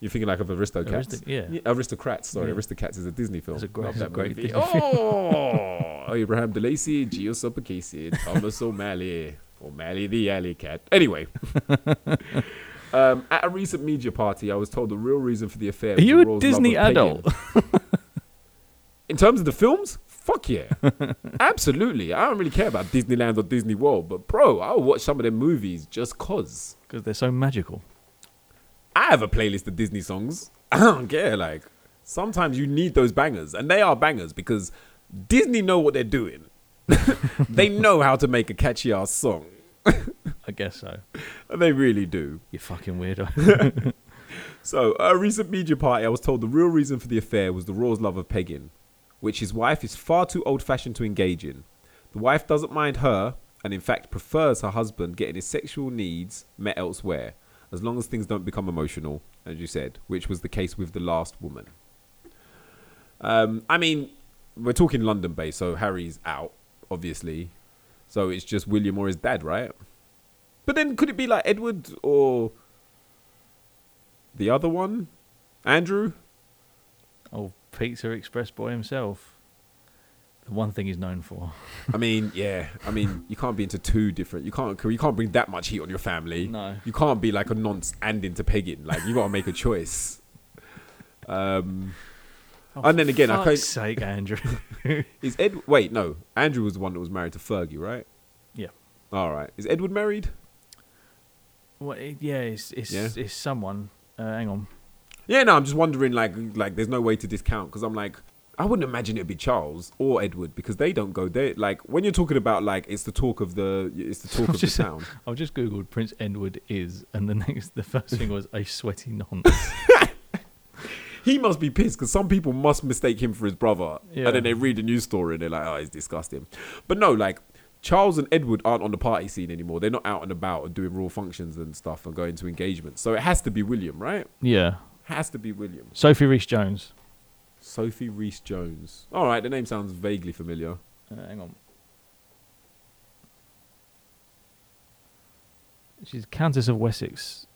You're thinking like of Aristocats? Aristo- yeah. Yeah, Aristocrats. Sorry, Yeah. Aristocats is a Disney film. It's a great- Love it's a that great movie. Disney Oh, Abraham DeLacy, Giuseppe Casey, Thomas O'Malley, O'Malley the alley cat. Anyway, um, at a recent media party, I was told the real reason for the affair. Are you a Disney adult? In terms of the films, fuck yeah, absolutely. I don't really care about Disneyland or Disney World, but bro, I'll watch some of their movies just cause. Because they're so magical. I have a playlist of Disney songs. I don't care. Like sometimes you need those bangers, and they are bangers because Disney know what they're doing. they know how to make a catchy ass song. I guess so. They really do. You fucking weirdo. So, at a recent media party, I was told the real reason for the affair was the Raw's love of pegging, which his wife is far too old fashioned to engage in. The wife doesn't mind her, and in fact prefers her husband getting his sexual needs met elsewhere, as long as things don't become emotional, as you said, which was the case with the last woman. Um, I mean, we're talking London based, so Harry's out, obviously. So it's just William or his dad, right? But then could it be like Edward or the other one, Andrew. oh, Pizza Express boy himself. The one thing he's known for. I mean, yeah. I mean, you can't be into two different. You can't. You can't bring that much heat on your family. No. You can't be like a nonce and into pegging. Like you got to make a choice. Um, And then again, I Oh, fuck's can't- sake, Andrew. is Ed? Wait, no. Andrew was the one that was married to Fergie, right? Yeah. All right. Is Edward married? well, it, yeah, it's it's, Yeah? it's someone. Uh, hang on. Yeah. No, I'm just wondering. Like, like, there's no way to discount because I'm like, I wouldn't imagine it'd be Charles or Edward because they don't go there. Like, when you're talking about like, it's the talk of the, it's the talk of Just- the town. I've just googled Prince Edward is, and the next, the first thing was a sweaty nonce. He must be pissed because some people must mistake him for his brother, Yeah. and then they read the news story and they're like, "Oh, he's disgusting." But no, like Charles and Edward aren't on the party scene anymore. They're not out and about and doing royal functions and stuff and going to engagements. So it has to be William, right? yeah, Has to be William. Sophie Rhys-Jones. Sophie Rhys-Jones. All right, the name sounds vaguely familiar. Uh, hang on. She's Countess of Wessex.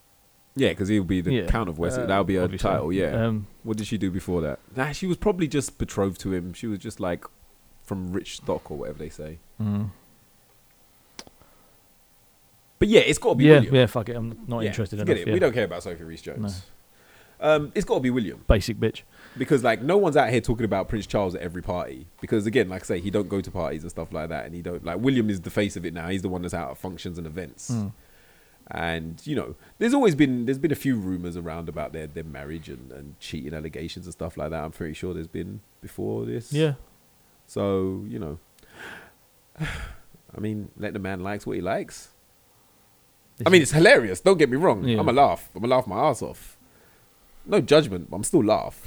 Yeah, because he'll be the Yeah, Count of Wessex. uh, That'll be her obviously. title. Yeah. Um, what did she do before that? Nah, she was probably just betrothed to him. She was just like from rich stock or whatever they say. mm. But yeah, it's got to be yeah, William. yeah. Fuck it. I'm not Yeah, interested forget it. We don't care about Sophie Rhys-Jones. Um, it's got to be William Basic bitch. Because like no one's out here talking about Prince Charles at every party because again, like I say, he don't go to parties and stuff like that, and he don't like William is the face of it now. He's the one that's out at functions and events, Mm. and you know, there's always been there's been a few rumors around about their their marriage and, and cheating allegations and stuff like that. I'm pretty sure there's been before this. Yeah. So you know, I mean, let the man likes what he likes. I mean, it's hilarious. Don't get me wrong. Yeah. I'm a laugh. I'm a laugh my ass off. No judgment. I'm still laugh.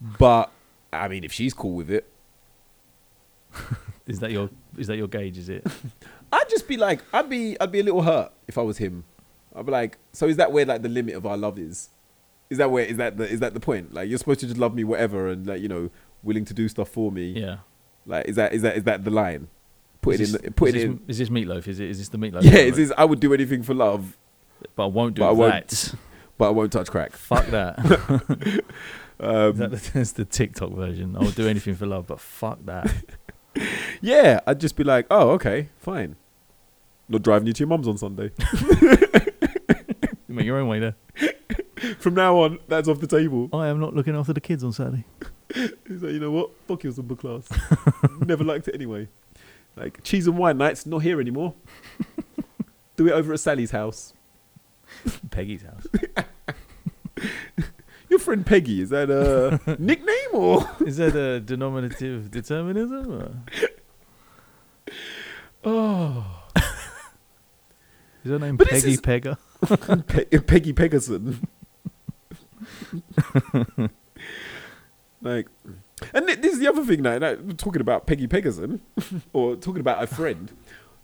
but I mean, if she's cool with it, is that your is that your gauge? Is it? I'd just be like, I'd be, I'd be a little hurt if I was him. I'd be like, so is that where like the limit of our love is? Is that where is that the is that the point? Like you're supposed to just love me whatever and like you know willing to do stuff for me. Yeah. Like is that is that is that the line? Put Is it in. this- The, put it this, in. Is this meatloaf? Is it? Is this the meatloaf? Yeah, Is this? I would do anything for love, But I won't do But I won't- that. But I won't touch crack. Fuck that. Um, that the, that's the TikTok version. I'll do anything for love, but fuck that. yeah, I'd just be like, oh, okay, fine. Not driving you to your mum's on Sunday. You make your own way there. From now on, that's off the table. I am not looking after the kids on Saturday. He's like, you know what? Fuck your Zumba class. Never liked it anyway. Like cheese and wine nights, not here anymore. Do it over at Sally's house. Peggy's house. Your friend Peggy is that a nickname or? Is that a denominative determinism? Or? Oh, Is her name But this Peggy is- Pegger? Pe- Peggy Pegason. like, and thi- this is the other thing now. now, talking about Peggy Pegason, or talking about a friend.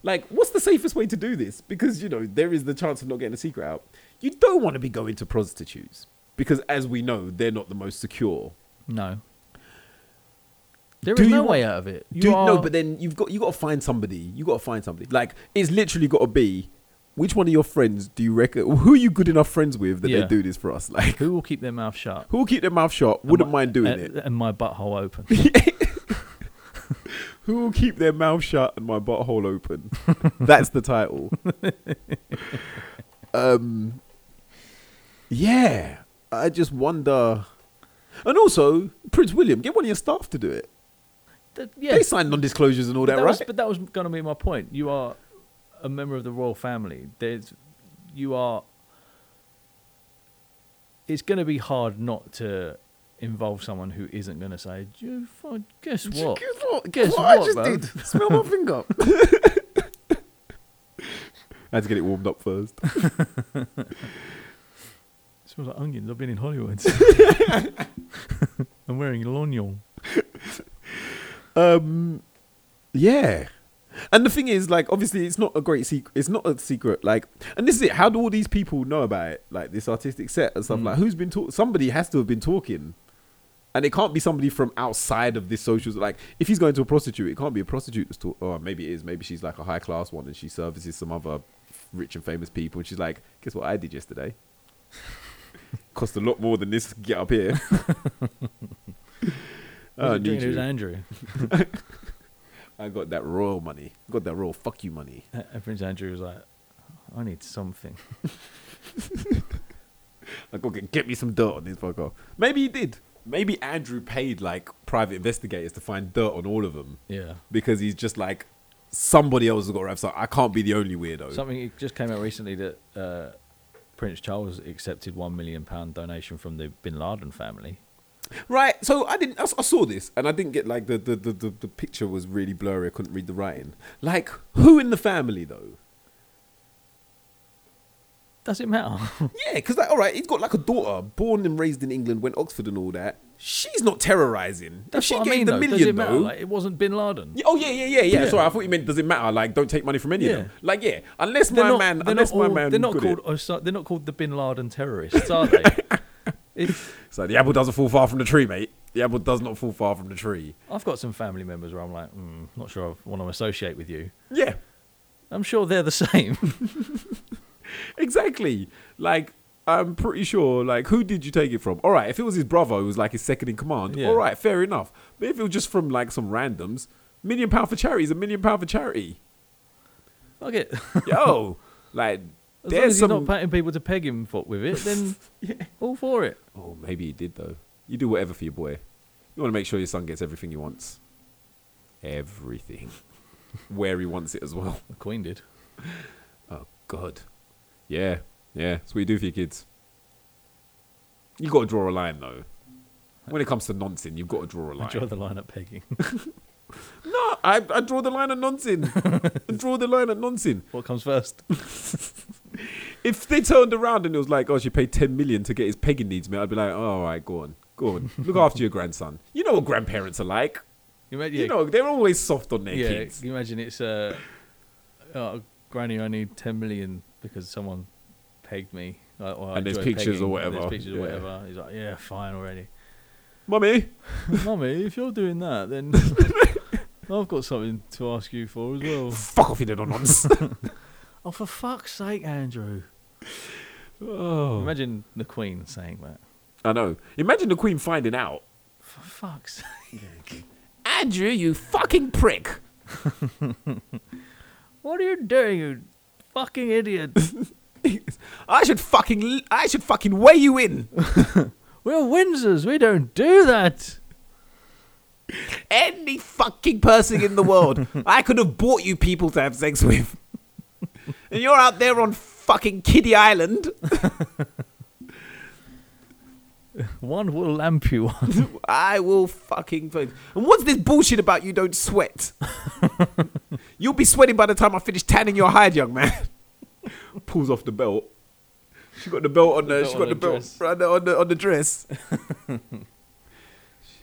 Like, what's the safest way to do this? Because you know there is the chance of not getting a secret out. You don't want to be going to prostitutes because, as we know, they're not the most secure. No. There Do is no way out of it. You Do are, no, but then you've got you got to find somebody. You got to find somebody. Like it's literally got to be. Which one of your friends do you reckon? Who are you good enough friends with that Yeah. they do this for us? Like who will keep their mouth shut? who will keep their mouth shut? Wouldn't my- mind doing and, it. And my butthole open. Who will keep their mouth shut and my butthole open? That's the title. um, yeah, I just wonder. And also, Prince William, get one of your staff to do it. That- yeah, They signed non-disclosures and all but that, that right? was, but that was going to be my point. You are a member of the royal family. There's, you are. It's going to be hard not to involve someone who isn't going to say, "You fi- guess what? Guess what? Guess I what, just bruv?" did? Smell my finger. I had to get it warmed up first. It smells like onions. I've been in Hollywood. I'm wearing a lorgnon. Um, yeah. And the thing is, like, obviously, it's not a great secret. It's not a secret. Like, and this is it. How do all these people know about it? Like this artistic set and stuff. Mm. Like, who's been talking? Somebody has to have been talking, and it can't be somebody from outside of this social. Like, if he's going to a prostitute, it can't be a prostitute that's talk. Or maybe it is. Maybe she's like a high class one, and she services some other rich and famous people. And she's like, guess what I did yesterday? Cost a lot more than this. Get up here. I Was oh, it it was you. Andrew. I got that royal money. Got that royal fuck you money. And Prince Andrew was like, I need something. like, get, get me some dirt on this fucker. Maybe he did. Maybe Andrew paid like private investigators to find dirt on all of them Yeah. because he's just like somebody else has got to have something. I can't be the only weirdo. Something just came out recently that uh, Prince Charles accepted one million pound donation from the Bin Laden family. Right. So I didn't. I, saw this and I didn't get like the the, the the the picture was really blurry. I couldn't read the writing. Like who in the family though? Does it matter? Yeah, because like, all right, he's got like a daughter born and raised in England, went Oxford and all that. She's not terrorizing. If That's she what I mean. the though. Does million it matter? though. Like, it wasn't Bin Laden. Yeah, oh yeah, yeah, yeah, yeah. Yeah. Sorry, I thought you meant does it matter? Like, don't take money from any of them. Like, yeah, unless my not, man, they're unless not my all- man, They're not called. Osama- they're not called the Bin Laden terrorists, are they? It's- So the apple doesn't fall far from the tree, mate. The apple does not fall far from the tree. I've got some family members where I'm like, mm, not sure I want to associate with you. Yeah, I'm sure they're the same. exactly. Like, I'm pretty sure. Like, who did you take it from? All right, if it was his brother who was like his second in command, Yeah. all right, fair enough. But if it was just from like some randoms, million pound for charity is a million pound for charity. Fuck it. Yo, like, As long there's as some. he's not paying people to peg him for, with it, then all for it. Oh, maybe he did though. You do whatever for your boy. You want to make sure your son gets everything he wants. Everything. Where he wants it as well. The Queen did. Oh God. Yeah, yeah. That's what you do for your kids. You've got to draw a line though. When it comes to nonsense, you've got to draw a line. draw the line at pegging. No, I, I draw the line at nonsense. I draw the line at nonsense. What comes first? If they turned around and it was like, oh, she paid 10 million to get his pegging needs met, I'd be like, oh, all right, go on. Go on. Look after your grandson. You know what grandparents are like. You, ima- You yeah, know, they're always soft on their yeah. kids. You imagine it's uh, oh, Granny, I need ten million because someone pegged me. Like, I And there's pictures or whatever. There's pictures Yeah. or whatever. He's like, yeah, fine already. Mummy, Mummy, if you're doing that, then I've got something to ask you for as well. fuck off, you little nonce. Oh, for fuck's sake, Andrew! oh. Imagine the Queen saying that. I know. Imagine the Queen finding out. For fuck's sake! Andrew, you fucking prick. What are you doing, you fucking idiot? I should fucking, I should fucking weigh you in. We're Windsors. We don't do that. Any fucking person in the world, I could have bought you people to have sex with. And you're out there on fucking Kiddie Island. One will lamp you on. I will fucking. fuck- And what's this bullshit about you don't sweat? You'll be sweating by the time I finish tanning your hide, young man. Pulls off the belt. She got the belt on the. belt She got the the belt right there on the on the dress.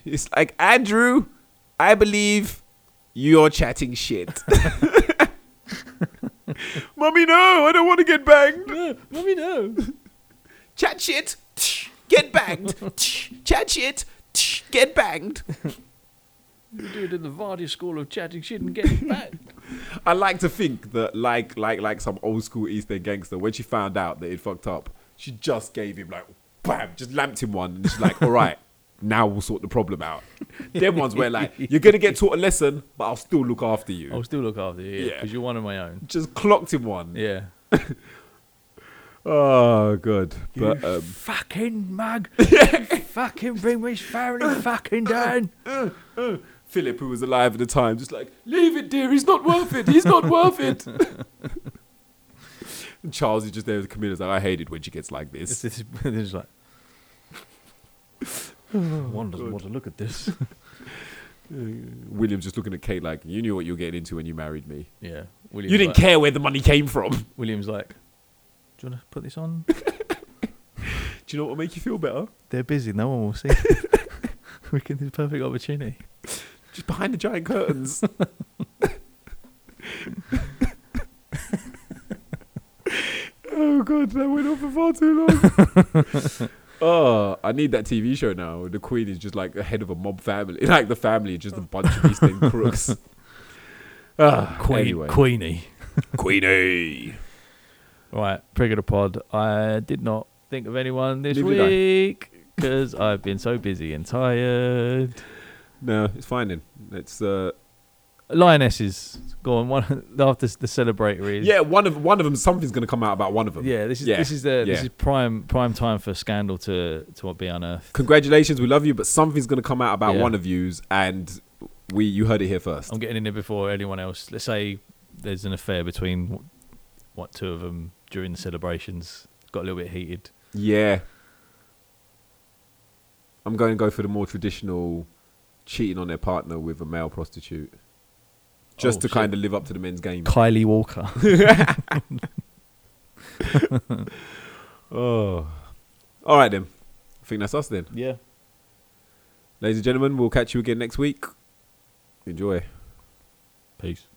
it's like Andrew. I believe you're chatting shit. Mummy, no! I don't want to get banged. no, mummy, no. Chat shit. Get banged. Chat shit. Get banged. You do it in the Vardy school of chatting shit and getting back. I like to think that, like, like, like some old school East End gangster, when she found out that he'd fucked up, she just gave him like, bam, just lamped him one, and she's like, all right, now we'll sort the problem out. Them ones where like, you're gonna get taught a lesson, but I'll still look after you. I'll still look after you, Yeah. because you're one of my own. Just clocked him one. Yeah. Oh, good. But um, fucking mug. fucking bring me family fucking uh, down. Uh, uh, Philip, who was alive at the time, just like, leave it, dear. He's not worth it. He's not worth it. and Charles is just there as a comedian. Like, I hate it when she gets like this. it's, it's like. One doesn't want to look at this. William's just looking at Kate like, you knew what you were getting into when you married me. Yeah. William's You didn't like, care where the money came from. William's like, do you want to put this on? Do you know what will make you feel better? They're busy. No one will see. we can. This perfect opportunity. Just behind the giant curtains. oh god, that went on for far too long. oh, I need that TV show now. The Queen is just like the head of a mob family. Like the family just a bunch of these End crooks. Ah, Queen, anyway. Queenie. Queenie. Right, Prig of the Pod. I did not think of anyone this Neither week because I've been so busy and tired. No, it's fine then. It's uh Lionesses, go on. One after the celebratory. yeah, one of one of them. Something's gonna come out about one of them. yeah. This is Yeah, this is the this is prime prime time for scandal to to be unearthed. Congratulations, we love you, but something's gonna come out about Yeah. one of yous, and we you heard it here first. I'm getting in there before anyone else. Let's say there's an affair between what two of them during the celebrations. Got a little bit heated. Yeah. I'm going to go for the more traditional cheating on their partner with a male prostitute. Just Oh, to shit. kind of live up to the men's game. Kylie Walker. Oh. All right, then. I think that's us then. yeah. Ladies and gentlemen, we'll catch you again next week. Enjoy. Peace.